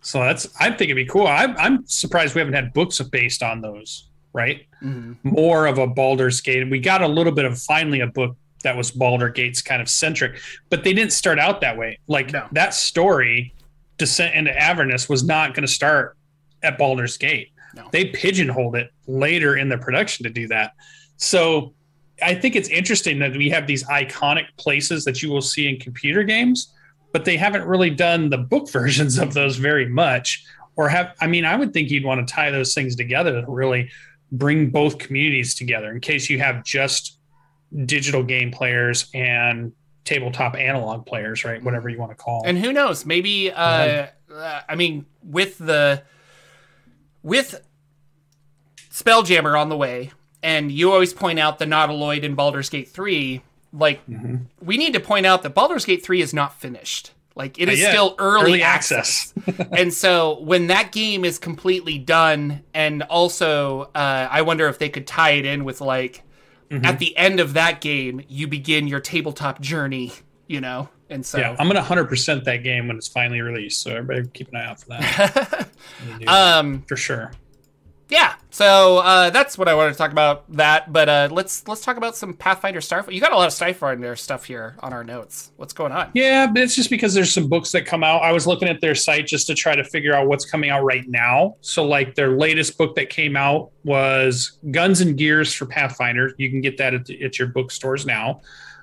So that's I think it'd be cool. I'm I'm surprised we haven't had books based on those. Right, Mhm. more of a Baldur's Gate. We got a little bit of finally a book that was Baldur Gates kind of centric, but they didn't start out that way. Like No. that story, Descent into Avernus, was not going to start at Baldur's Gate. No. They pigeonholed it later in the production to do that. So I think it's interesting that we have these iconic places that you will see in computer games, but they haven't really done the book [LAUGHS] versions of those very much. Or have, I mean, I would think you'd want to tie those things together to really bring both communities together in case you have just digital game players and tabletop analog players, right? Whatever you want to call. And who knows? Maybe uh, uh, I mean, with the with Spelljammer on the way, and you always point out the Nautiloid in Baldur's Gate three. Like, Mhm. we need to point out that Baldur's Gate three is not finished. Like, it is yeah, still early, early access. [LAUGHS] and so when that game is completely done, and also uh, I wonder if they could tie it in with like Mhm. at the end of that game, you begin your tabletop journey. You know, and so yeah, I'm gonna 100% that game when it's finally released. So everybody keep an eye out for that. [LAUGHS] I'm gonna do that um, for sure. Yeah. So uh, that's what I wanted to talk about. That, but uh, let's let's talk about some Pathfinder Starfinder. You got a lot of Starfinder stuff here on our notes. What's going on? Yeah, but it's just because there's some books that come out. I was looking at their site just to try to figure out what's coming out right now. So, like their latest book that came out was Guns and Gears for Pathfinder. You can get that at, the, at your bookstores now.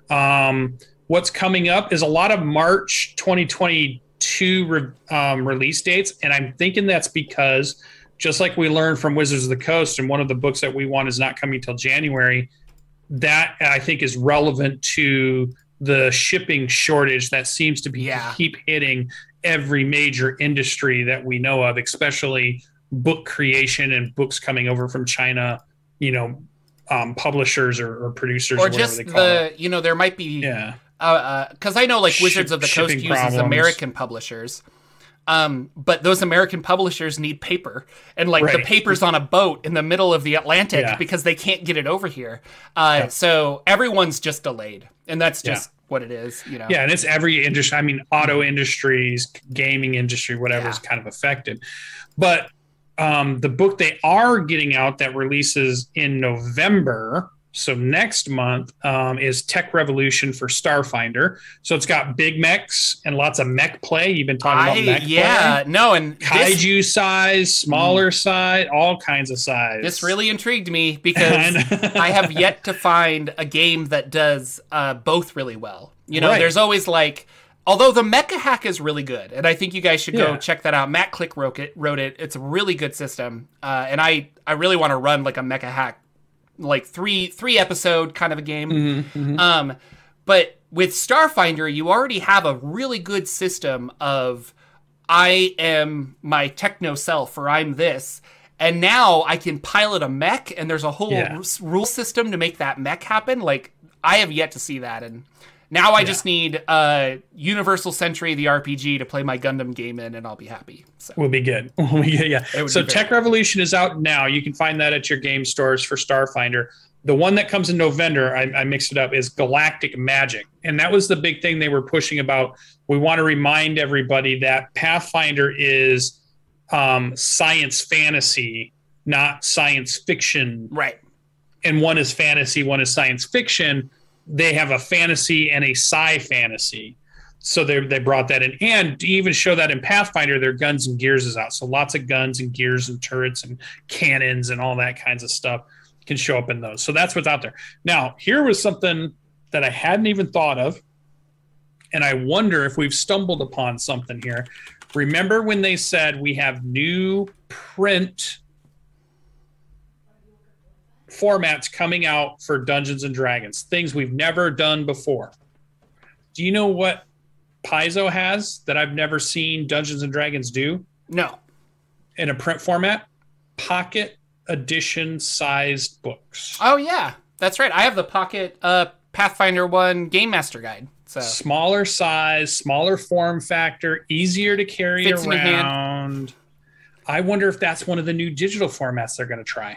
Um, what's coming up is a lot of March 2022 re- um, release dates, and I'm thinking that's because just like we learned from Wizards of the Coast, and one of the books that we want is not coming till January. That I think is relevant to the shipping shortage that seems to be Yeah. keep hitting every major industry that we know of, especially book creation and books coming over from China. You know, um, publishers or, or producers, Or whatever just they call it. the you know there might be Yeah, because I know like Wizards of the Coast uses problems. American publishers. Um, but those American publishers need paper, and like the paper's on a boat in the middle of the Atlantic Yeah. because they can't get it over here. Uh, Yeah. So everyone's just delayed, and that's Yeah. just what it is. You know. Yeah, and it's every industry. I mean, auto industries, gaming industry, whatever is kind of affected. But um, the book they are getting out that releases in November, so next month, um, is Tech Revolution for Starfinder. So it's got big mechs and lots of mech play. You've been talking I, about mech yeah, no, and play. this, Kaiju size, smaller size, all kinds of size. this really intrigued me [LAUGHS] because I have yet to find a game that does uh, both really well. You know, Right. there's always like, although the Mecha Hack is really good, and I think you guys should go Yeah. check that out. Matt Click wrote it. Wrote it. It's a really good system, uh, and I I really want to run like a Mecha Hack, like three three episode kind of a game. Mhm, mhm. Um, but with Starfinder, you already have a really good system of I am my techno self, or I'm this. And now I can pilot a mech, and there's a whole Yeah. r- rule system to make that mech happen. Like, I have yet to see that. And now I just need uh, Universal Century, the RPG, to play my Gundam game in, and I'll be happy. So, We'll be good. [LAUGHS] We'll be good, yeah. So Tech Revolution is out now. You can find that at your game stores for Starfinder. The one that comes in November, I, I mixed it up, is Galactic Magic. And that was the big thing they were pushing about. We want to remind everybody that Pathfinder is um, science fantasy, not science fiction right. and one is fantasy, one is science fiction. They have a fantasy and a sci fantasy. So they they brought that in, and even show that in Pathfinder, their guns and gears is out. So lots of guns and gears and turrets and cannons and all that kinds of stuff can show up in those. So that's what's out there. Now here was something that I hadn't even thought of, and I wonder if we've stumbled upon something here. Remember when they said we have new print formats coming out for Dungeons and Dragons, things we've never done before. Do you know what Paizo has that I've never seen Dungeons and Dragons do No. in a print format? Pocket edition sized books. Oh, yeah. That's right. I have the Pocket uh, Pathfinder 1 Game Master Guide. So, Smaller size, smaller form factor, easier to carry Fits in your hand. around. I wonder if that's one of the new digital formats they're going to try.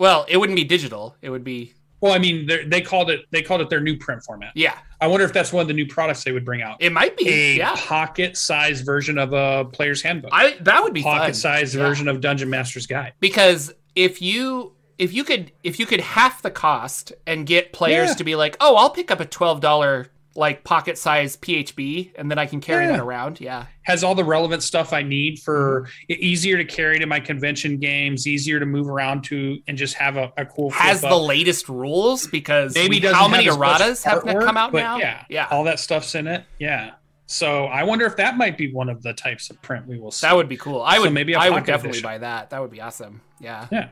Well, it wouldn't be digital. It would be, Well, I mean, they're- called it they called it their new print format. yeah. I wonder if that's one of the new products they would bring out. It might be. a yeah. pocket-sized version of a player's handbook. I that would be fun. Pocket-sized Yeah. version of Dungeon Master's Guide. because if you if you could if you could half the cost and get players Yeah. to be like, oh, I'll pick up a twelve dollar like pocket size PHB and then I can carry Yeah. that around. Yeah. Has all the relevant stuff I need for easier to carry to my convention games, easier to move around to, and just have a, a cool. Has the llated rules because maybe how many erratas have artwork, come out now? Yeah, Yeah. all that stuff's in it. Yeah. So I wonder if that might be one of the types of print we will see. That would be cool. I So would maybe I would definitely edition. buy that. That would be awesome. Yeah. Yeah.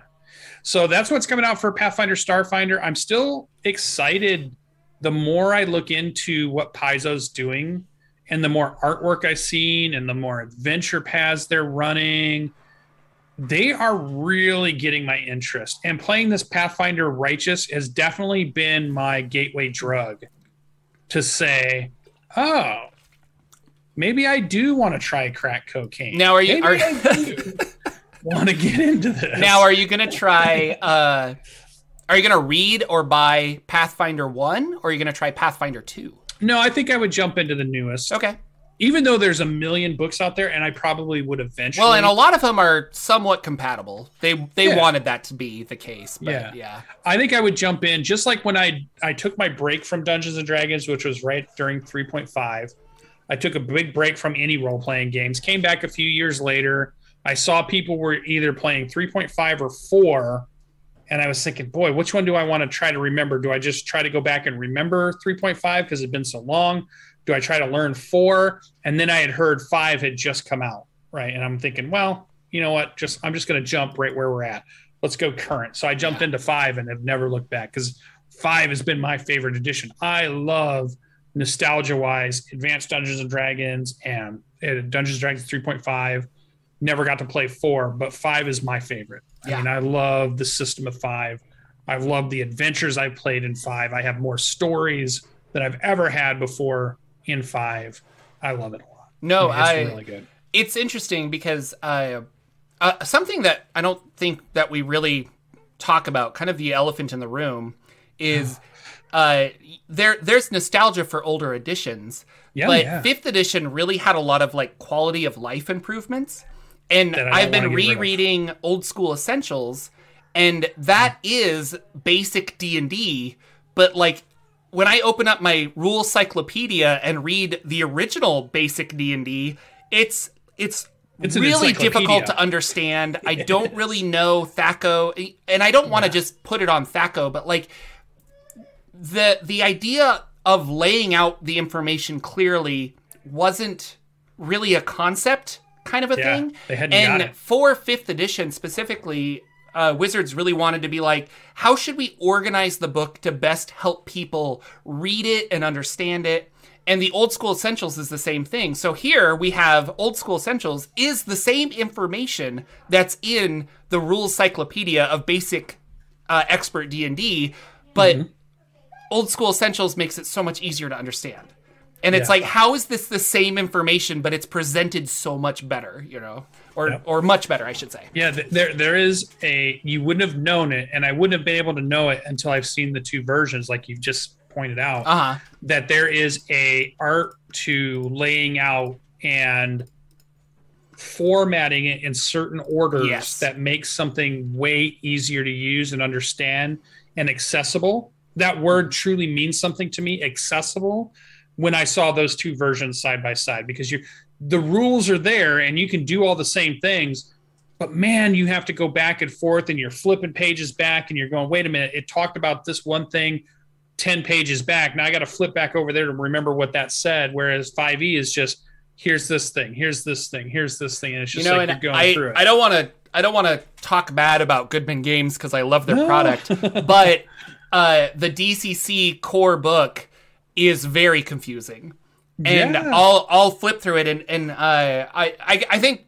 So that's what's coming out for Pathfinder Starfinder. I'm still excited. The more I look into what Paizo's doing and the more artwork I've seen and the more adventure paths they're running, they are really getting my interest. And playing this Pathfinder Righteous has definitely been my gateway drug to say, oh, maybe I do want to try crack cocaine. Now are you Maybe are [LAUGHS] want to get into this. now are you gonna try uh are you gonna read or buy Pathfinder one or are you gonna try Pathfinder two? No, I think I would jump into the newest. Okay. Even though there's a million books out there, and I probably would eventually. Well, and a lot of them are somewhat compatible. They they Yeah. wanted that to be the case, but Yeah. yeah. I think I would jump in just like when I I took my break from Dungeons and Dragons, which was right during 3.5. I took a big break from any role playing games. Came back a few years later. I saw people were either playing 3.5 or 4 and I was thinking, boy, which one do I want to try to remember? Do I just try to go back and remember 3.5 because it's been so long? Do I try to learn 4? And then I had heard 5 had just come out, right? And I'm thinking, well, you know what? Just I'm just going to jump right where we're at. Let's go current. So I jumped into 5 and have never looked back cuz 5 has been my favorite edition. I love nostalgia wise Advanced Dungeons and Dragons and uh, Dungeons and Dragons 3.5 never got to play four, but five is my favorite. I Yeah. mean, I love the system of five. I've loved the adventures I've played in five. I have more stories than I've ever had before in five. I love it a lot. No, it's I really good. it's interesting because uh, uh, something that I don't think that we really talk about, kind of the elephant in the room, is [SIGHS] uh, there. There's nostalgia for older editions, Yeah, but yeah. fifth edition really had a lot of like quality of life improvements, and I've been wanna get rid of. rereading old school essentials, and that mm. is basic D and D, but like. When I open up my rule cyclopedia and read the original basic D and D, it's it's It's really difficult to understand. I don't [LAUGHS] really know THAC0, and I don't want to just put it on THAC0, but like the the idea of laying out the information clearly wasn't really a concept kind of a Yeah, thing. they hadn't got and it. for fifth edition specifically, uh, Wizards really wanted to be like, how should we organize the book to best help people read it and understand it? And the old school essentials is the same thing. So here we have old school essentials is the same information that's in the rules cyclopedia of basic uh, expert D and D, but Mm-hmm. old school essentials makes it so much easier to understand. And it's Yeah. like, how is this the same information, but it's presented so much better, you know, or or much better, I should say. Yeah, there there is a you wouldn't have known it, and I wouldn't have been able to know it until I've seen the two versions, like you've just pointed out. Uh huh. that there is a art to laying out and formatting it in certain orders Yes. that makes something way easier to use and understand and accessible. That word truly means something to me, accessible, when I saw those two versions side by side because you the rules are there and you can do all the same things. But man, you have to go back and forth and you're flipping pages back and you're going, wait a minute, it talked about this one thing 10 pages back. Now I got to flip back over there to remember what that said. Whereas 5e is just here's this thing, here's this thing, here's this thing. And it's You just know, like you're going I through it. I don't want to I don't want to talk bad about Goodman Games because I love their No. product, [LAUGHS] but uh, the DCC core book is very confusing, and Yeah. I'll I'll flip through it and and uh, I, I I think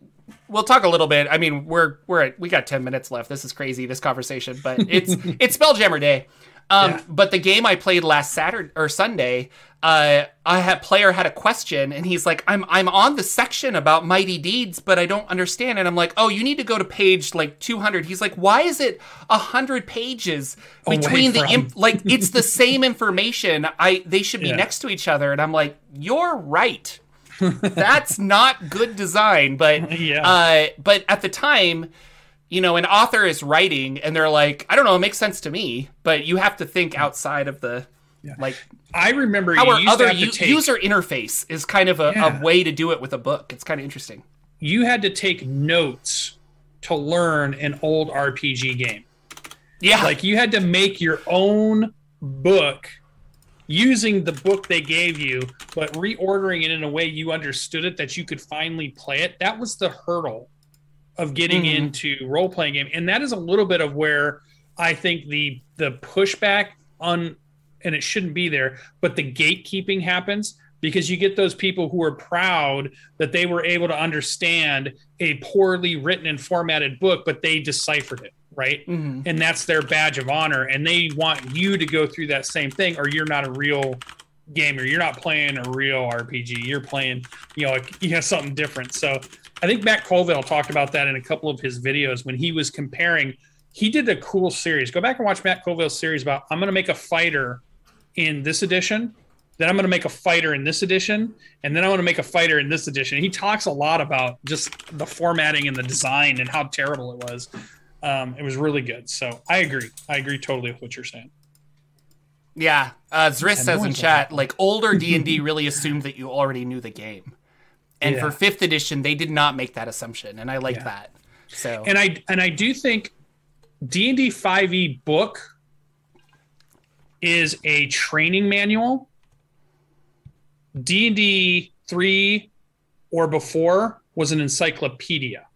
we'll talk a little bit. I mean, we're we're at, we got ten minutes left. This is crazy this conversation, but it's [LAUGHS] it's Spelljammer Day. Um, Yeah. but the game I played last Saturday or Sunday, uh, I had player had a question and he's like, I'm I'm on the section about mighty deeds, but I don't understand. And I'm like, oh, you need to go to page like 200. He's like, why is it a hundred pages between the imp- [LAUGHS] like it's the same information. I they should be Yeah. next to each other. And I'm like, you're right. That's not good design, but [LAUGHS] Yeah. uh, but at the time, you know, an author is writing and they're like, I don't know, it makes sense to me, but you have to think outside of the like I remember our other u- take, user interface is kind of a, Yeah. a way to do it with a book. It's kind of interesting. you had to take notes to learn an old RPG game. Yeah, Like you had to make your own book using the book they gave you, but reordering it in a way you understood it that you could finally play it. That was the hurdle of getting Mhm. into role playing game, and that is a little bit of where I think the the pushback on and it shouldn't be there, but the gatekeeping happens because you get those people who are proud that they were able to understand a poorly written and formatted book, but they deciphered it, right? Mhm. and that's their badge of honor and they want you to go through that same thing or you're not a real gamer you're not playing a real rpg you're playing you know like, you have something different so i think matt colville talked about that in a couple of his videos when he was comparing he did a cool series go back and watch matt colville's series about i'm going to make a fighter in this edition then i'm going to make a fighter in this edition and then i want to make a fighter in this edition he talks a lot about just the formatting and the design and how terrible it was um, it was really good. So I agree. I agree totally with what you're saying. yeah. Uh, Zris says in chat, like- like older D and D really assumed that you already knew the game, and Yeah. for fifth edition, they did not make that assumption, and I like Yeah. that. So And I and I do think D and D five E book is a training manual. D and D three or before was an encyclopedia.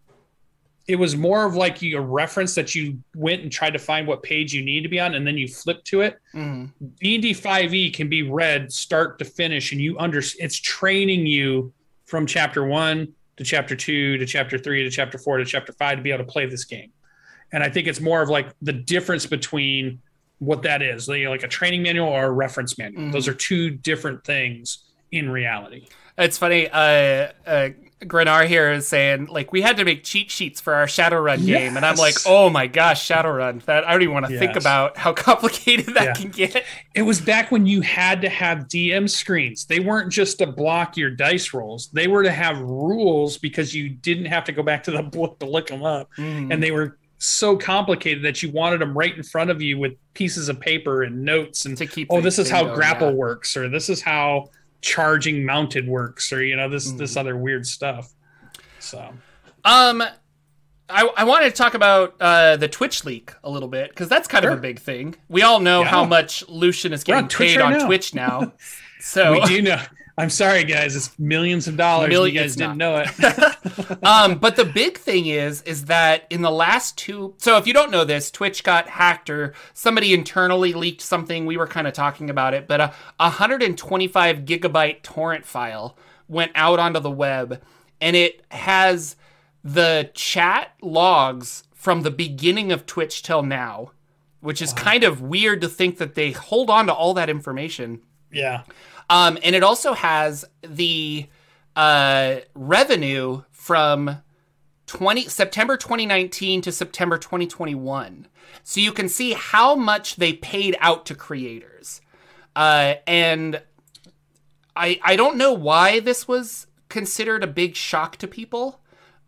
It was more of like a reference that you went and tried to find what page you need to be on, and then you flip to it. mhm. D&D 5e can be read start to finish and you under it's training you from chapter 1 to chapter 2 to chapter 3 to chapter 4 to chapter 5 to be able to play this game. And I think it's more of like the difference between what that is, like a training manual or a reference manual. Mhm. Those are two different things in reality. It's funny. Uh, uh, Grenar here is saying like we had to make cheat sheets for our Shadowrun game, and I'm like, oh my gosh, Shadowrun! That I don't even want to think about how [LAUGHS] complicated that Yeah. can get. It was back when you had to have DM screens. They weren't just to block your dice rolls. They were to have rules because you didn't have to go back to the [LAUGHS] book to look them up. Mm. and they were so complicated that you wanted them right in front of you with pieces of paper and notes and to keep. oh this is how going, grapple yeah. works or this is how charging mounted works or you know this Mm-hmm. this other weird stuff so Um, I, I wanted to talk about uh, the Twitch leak a little bit because that's kind of a big thing. We all know Yeah. how much Lucian is getting on Twitch paid right on now. Twitch now. [LAUGHS] So we do know i'm sorry guys. It's millions of dollars. You guys didn't know it. [LAUGHS] [LAUGHS] Um, but the big thing is, is that in the last two, so if you don't know this, Twitch got hacked or somebody internally leaked something. We were kind of talking about it, but a 125 gigabyte torrent file went out onto the web, and it has the chat logs from the beginning of Twitch till now, which is kind of weird to think that they hold on to all that information. Yeah Um, and it also has the uh, revenue from 20 September 2019 to September 2021. So you can see how much they paid out to creators. Uh, and I I don't know why this was considered a big shock to people.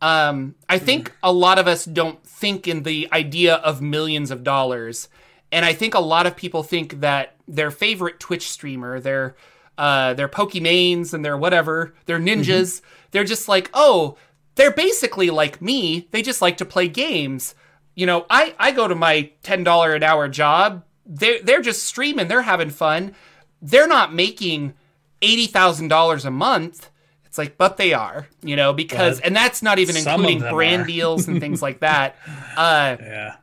Um, I think a lot of us don't think in the idea of millions of dollars, and I think a lot of people think that their favorite Twitch streamer, their uh, their Pokimanes and their whatever, their ninjas, they're just like, oh, they're basically like me. They just like to play games. You know, I I go to my ten dollar an hour job. They're they're just streaming. They're having fun. They're not making eighty thousand dollars a month. It's like, but they are, you know, because and that's not even including brand deals and things like that. [LAUGHS] Uh, yeah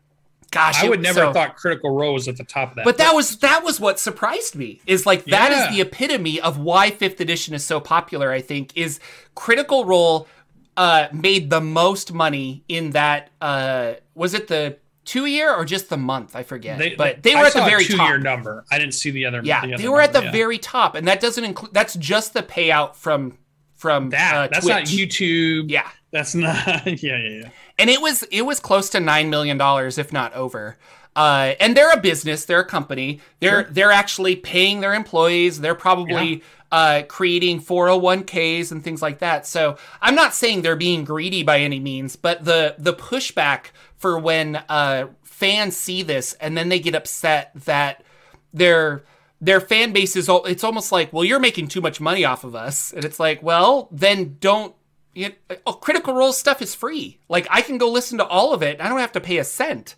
gosh, i would never so- have thought critical role was at the top of that but that was that was what surprised me. Is like that is Yeah. the epitome of why fifth edition is so popular. I think is Critical Role uh, made the most money in that. Uh, was it the two year or just the month. I forget. They, but they were I at the very two-year top. number. I didn't see the other. Yeah, the other they were at the yeah. very top, and that doesn't include. That's just the payout from from that. uh, that's not YouTube. Yeah, That's not. [LAUGHS] Yeah, yeah, yeah. And it was it was close to nine million dollars, if not over. Uh, and they're a business, they're a company. They're they're actually paying their employees. They're probably uh, creating 401ks and things like that. So I'm not saying they're being greedy by any means, but the the pushback for when uh, fans see this and then they get upset that their their fan base is al- it's almost like, well, you're making too much money off of us, and it's like, well, then don't. You oh, Critical Role stuff is free. Like I can go listen to all of it. I don't have to pay a cent.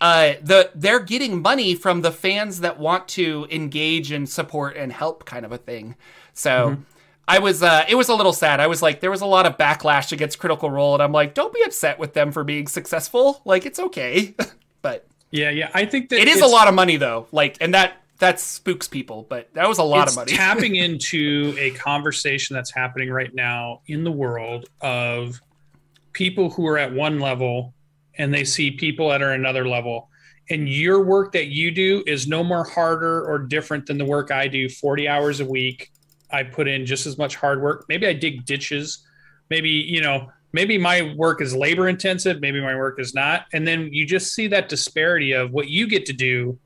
Uh, the they're getting money from the fans that want to engage and support and help, kind of a thing. So. I was uh it was a little sad. I was like there was a lot of backlash against Critical Role and I'm like don't be upset with them for being successful. Like it's okay. [LAUGHS] but Yeah, yeah. I think that it is a lot of money though. Like and that that spooks people, but that was a lot it's of money. [LAUGHS] tapping into a conversation that's happening right now in the world of people who are at one level and they see people that are another level. And your work that you do is no more harder or different than the work I do. 40 hours a week I put in just as much hard work. Maybe I dig ditches. Maybe you know maybe my work is labor intensive. Maybe my work is not. And then you just see that disparity of what you get to do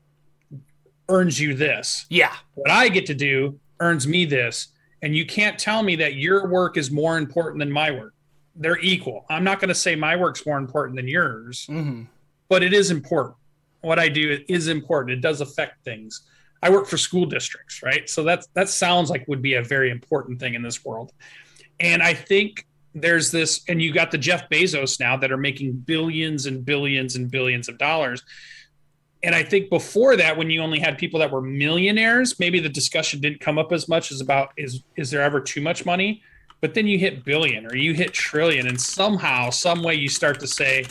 earns you this yeah. what I get to do earns me this. And you can't tell me that your work is more important than my work. They're equal. I'm not going to say my work's more important than yours, hmm but it is important. What I do is important. It does affect things. I work for school districts, right? So that's that sounds like would be a very important thing in this world. And I think there's this, and you got the Jeff Bezos now that are making billions and billions and billions of dollars. And I think before that, when you only had people that were millionaires, maybe the discussion didn't come up as much as about is is there ever too much money? But then you hit billion or you hit trillion, and somehow, some way, you start to say,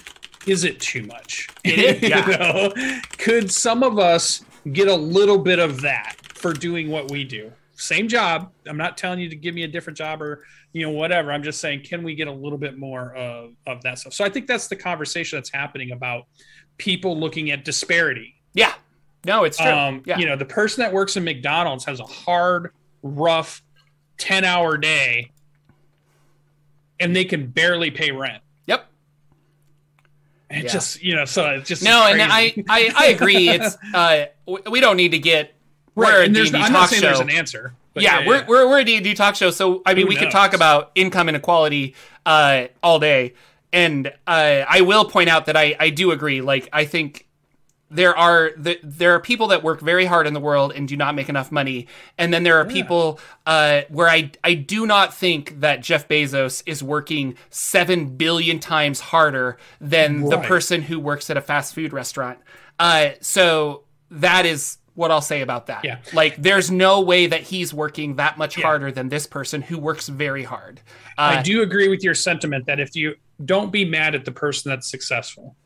is it too much? [LAUGHS] It is, You know? Could some of us get a little bit of that for doing what we do? Same job. I'm not telling you to give me a different job or you know whatever. I'm just saying, can we get a little bit more of of that stuff? So I think that's the conversation that's happening about people looking at disparity. Yeah. No, it's true. Um, yeah. You know, the person that works in McDonald's has a hard, rough, ten hour day, and they can barely pay rent. yep. It Yeah. just you know, so it's just No, and I. I I agree. It's [LAUGHS] uh we don't need to get we're right. a And there's, D&D I'm not talk saying show. there's an answer. but yeah, we're, we're we're a D&D talk show, so I mean Who we could talk about income inequality uh all day. And uh, I will point out that I I do agree. Like I think there are the, there are people that work very hard in the world and do not make enough money, and then there are people uh, where I I do not think that Jeff Bezos is working seven billion times harder than the person who works at a fast food restaurant. Uh, so that is what I'll say about that. Yeah. Like, there's no way that he's working that much Yeah. harder than this person who works very hard. Uh, I do agree with your sentiment that if you don't be mad at the person that's successful,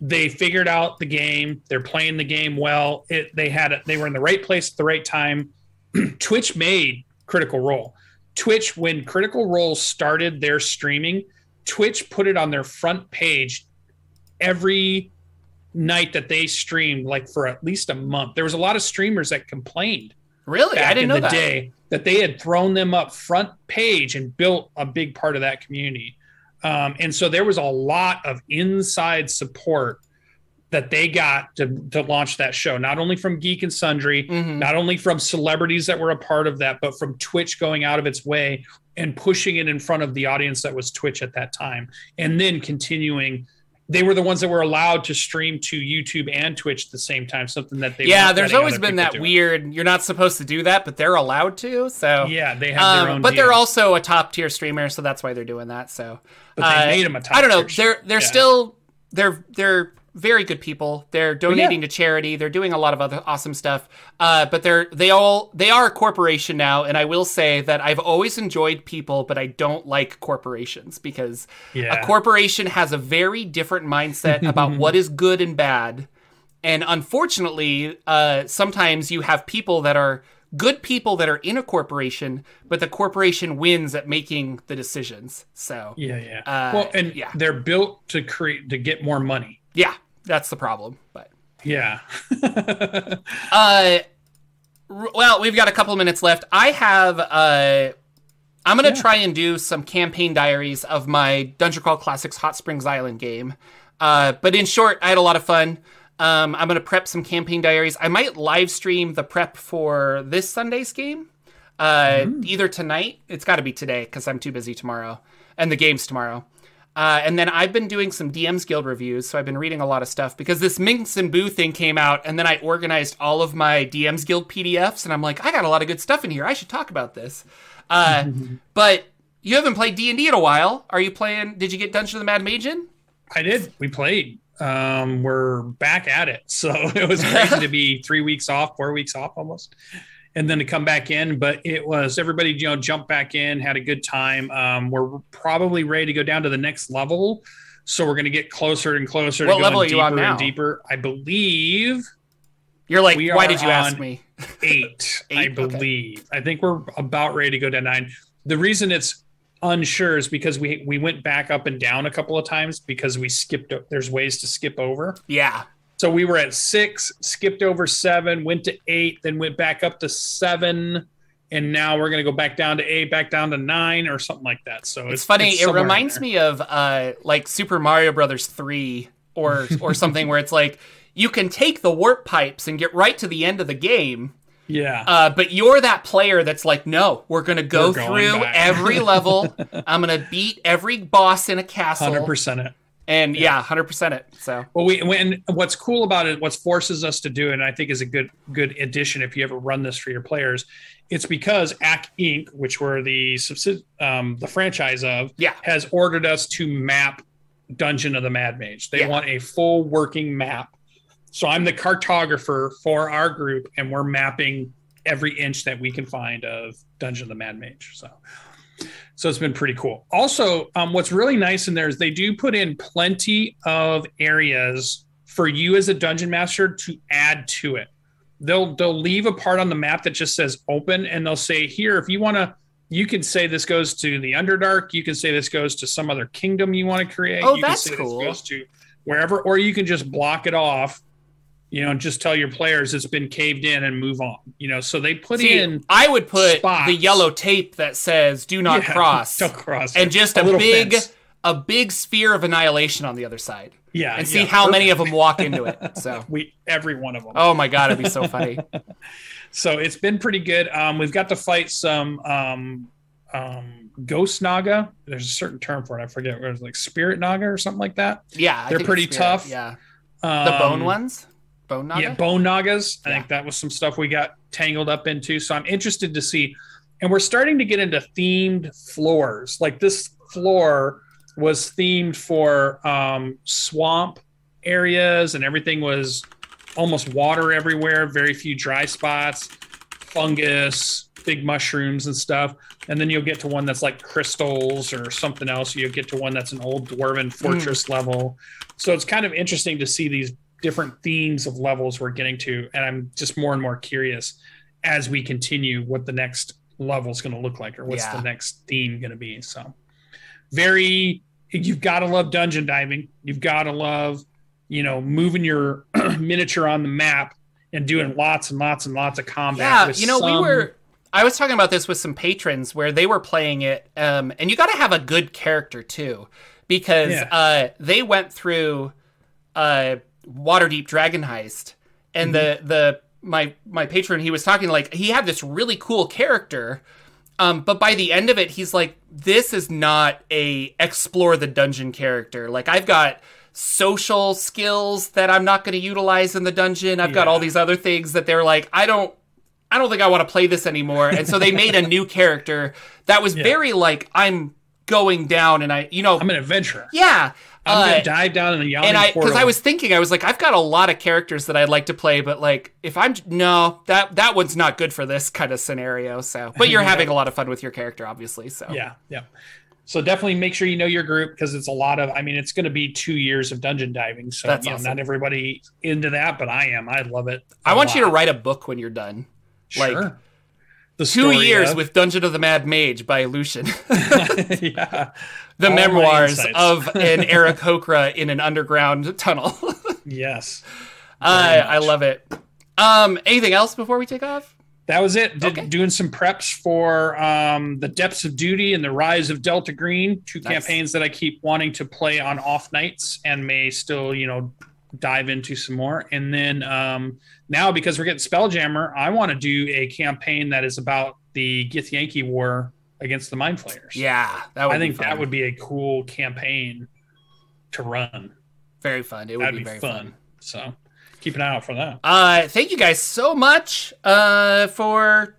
they figured out the game. They're playing the game well. It, they had it. They were in the right place at the right time. [CLEARS THROAT] Twitch made Critical Role. Twitch, when Critical Role started their streaming, Twitch put it on their front page every night that they streamed, like for at least a month. There was a lot of streamers that complained really, I didn't in know the that. day that they had thrown them up front page and built a big part of that community. Um, and so there was a lot of inside support that they got to, to launch that show, not only from Geek and Sundry, Mhm. not only from celebrities that were a part of that, but from Twitch going out of its way and pushing it in front of the audience that was Twitch at that time. And then continuing, they were the ones that were allowed to stream to YouTube and Twitch at the same time, something that they yeah, there's always been that weird. You're not supposed to do that, but they're allowed to. So Yeah, they have their Um, own. but they're also a top tier streamer, so that's why they're doing that. So, But they uh, made 'em a top I don't know. They're they're Yeah. still they're they're very good people. They're donating to charity. They're doing a lot of other awesome stuff. Uh, but they're they all they are a corporation now, and I will say that I've always enjoyed people, but I don't like corporations because Yeah. a corporation has a very different mindset about what is [LAUGHS] good and bad. And unfortunately, uh, sometimes you have people that are good people that are in a corporation, but the corporation wins at making the decisions. So, Yeah, yeah. Uh, well, and yeah. they're built to create to get more money. yeah, That's the problem. But Yeah. [LAUGHS] uh, well, we've got a couple of minutes left. I have uh, I'm gonna try and do some campaign diaries of my Dungeon Crawl Classics Hot Springs Island game. Uh, but in short, I had a lot of fun. Um, I'm gonna prep some campaign diaries. I might live stream the prep for this Sunday's game. Uh, either tonight. It's got to be today because I'm too busy tomorrow, and the game's tomorrow. Uh, and then I've been doing some DMs Guild reviews, so I've been reading a lot of stuff because this Minsc and Boo thing came out, and then I organized all of my DMs Guild PDFs, and I'm like, I got a lot of good stuff in here. I should talk about this. Uh, [LAUGHS] but you haven't played D and D in a while. Are you playing? Did you get Dungeon of the Mad Mage in? I did. We played. Um, we're back at it. [LAUGHS] So it was crazy to be three weeks off, four weeks off almost. And then to come back in, but it was everybody, you know, jumped back in, had a good time. Um, we're probably ready to go down to the next level. So we're going to get closer and closer What to level are you on now? and deeper. I believe You're like, why did you ask me? [LAUGHS] eight, [LAUGHS] I Eight? Okay. believe. I think we're about ready to go to nine. The reason it's unsure is because we we went back up and down a couple of times because we skipped. There's ways to skip over. Yeah, So we were at six, skipped over seven, went to eight, then went back up to seven, and now we're gonna go back down to eight, back down to nine, or something like that. So it's, funny. it reminds me of uh, like Super Mario Brothers three or [LAUGHS] or something where it's like you can take the warp pipes and get right to the end of the game. Yeah, Uh, but you're that player that's like, no, we're gonna go We're going through every level. [LAUGHS] I'm gonna beat every boss in a castle, hundred percent it. And yeah, hundred percent it. So Well, we when what's cool about it, what forces us to do, it, and I think is a good good addition if you ever run this for your players, it's because Acq Inc., which we're the um, the franchise of, Yeah. has ordered us to map Dungeon of the Mad Mage. They Yeah. want a full working map. So I'm the cartographer for our group, and we're mapping every inch that we can find of Dungeon of the Mad Mage. So. So it's been pretty cool. Also, um, what's really nice in there is they do put in plenty of areas for you as a dungeon master to add to it. They'll they'll leave a part on the map that just says open, and they'll say here if you want to. You can say this goes to the Underdark. You can say this goes to some other kingdom you want to create. Oh, you can that's say cool. Goes to wherever, or you can just block it off. You know, and just tell your players it's been caved in and move on. You know, so they put See, in I would put spots. the yellow tape that says "Do not Yeah, [LAUGHS] cross" don't cross, and just a, little big fence. a big sphere of annihilation on the other side, yeah, and see yeah. how many of them walk into it. [LAUGHS] So, we every one of them. oh my god, it'd be so funny. [LAUGHS] So it's been pretty good. Um, we've got to fight some um, um, ghost naga. There's a certain term for it. I forget. It was like spirit naga or something like that. Yeah, I They're pretty spirit. tough. Yeah, Um, the bone ones, bone naga. Yeah, bone nagas. I Yeah. think that was some stuff we got tangled up into. So I'm interested to see. And we're starting to get into themed floors. Like this floor was themed for um, swamp areas, and everything was almost water everywhere, very few dry spots, fungus, big mushrooms and stuff. And then you'll get to one that's like crystals or something else. You'll get to one that's an old dwarven fortress level. So it's kind of interesting to see these different themes of levels we're getting to. And I'm just more and more curious as we continue what the next level is going to look like or what's Yeah. the next theme going to be. So very, you've got to love dungeon diving. You've got to love, you know, moving your [CLEARS THROAT] miniature on the map and doing lots and lots and lots of combat. Yeah, you know, we were. I was talking about this with some patrons where they were playing it, um, and you got to have a good character too, because Yeah. uh, they went through uh, Waterdeep Dragon Heist, and Mm-hmm. the the my my patron he was talking like he had this really cool character, um, but by the end of it, he's like, this is not a explore the dungeon character. Like I've got social skills that I'm not going to utilize in the dungeon. I've got all these other things that they're like, I don't I don't think I want to play this anymore. And so they made a new character that was [LAUGHS] very like I'm going down and I you know I'm an adventurer. yeah. I'm uh, going to dive down in the yawning and I because. I was thinking I was like I've got a lot of characters that I'd like to play, but like if I'm no that that one's not good for this kind of scenario. So, but you're Yeah. [LAUGHS] having a lot of fun with your character, obviously. So Yeah, yeah. So definitely make sure you know your group because it's a lot of. I mean, it's going to be two years of dungeon diving. So That's you know, awesome. not everybody into that, but I am. I love it. I want you to write a book when you're done. like, Sure. The Two years of- with Dungeon of the Mad Mage by Lucian. yeah, [LAUGHS] [LAUGHS] the All memoirs of an [LAUGHS] Eric Hokra in an underground tunnel. Yes. I I love it. Um, anything else before we take off? That was it. Did, Okay. Doing some preps for um, the Depths of Duty and the Rise of Delta Green, two Nice. campaigns that I keep wanting to play on off nights and may still, you know, dive into some more. And then um, now, because we're getting Spelljammer, I want to do a campaign that is about the Githyanki War against the Mind Flayers. Yeah, that would. I think that would be a cool campaign to run. very fun. It would That'd be, be, very fun. fun. So keep an eye out for that. Uh, thank you guys so much uh, for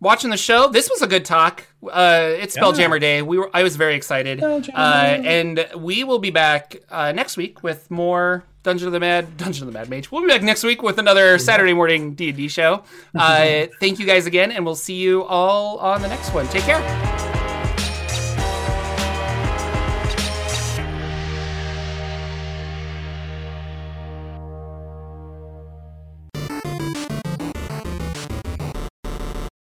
watching the show. This was a good talk. Uh, it's Yeah. Spelljammer Day. We were I was very excited. Uh, and we will be back uh, next week with more Dungeon of the Mad Dungeon of the Mad Mage. We'll be back next week with another Saturday morning D and D show. [LAUGHS] Uh, thank you guys again, and we'll see you all on the next one. Take care.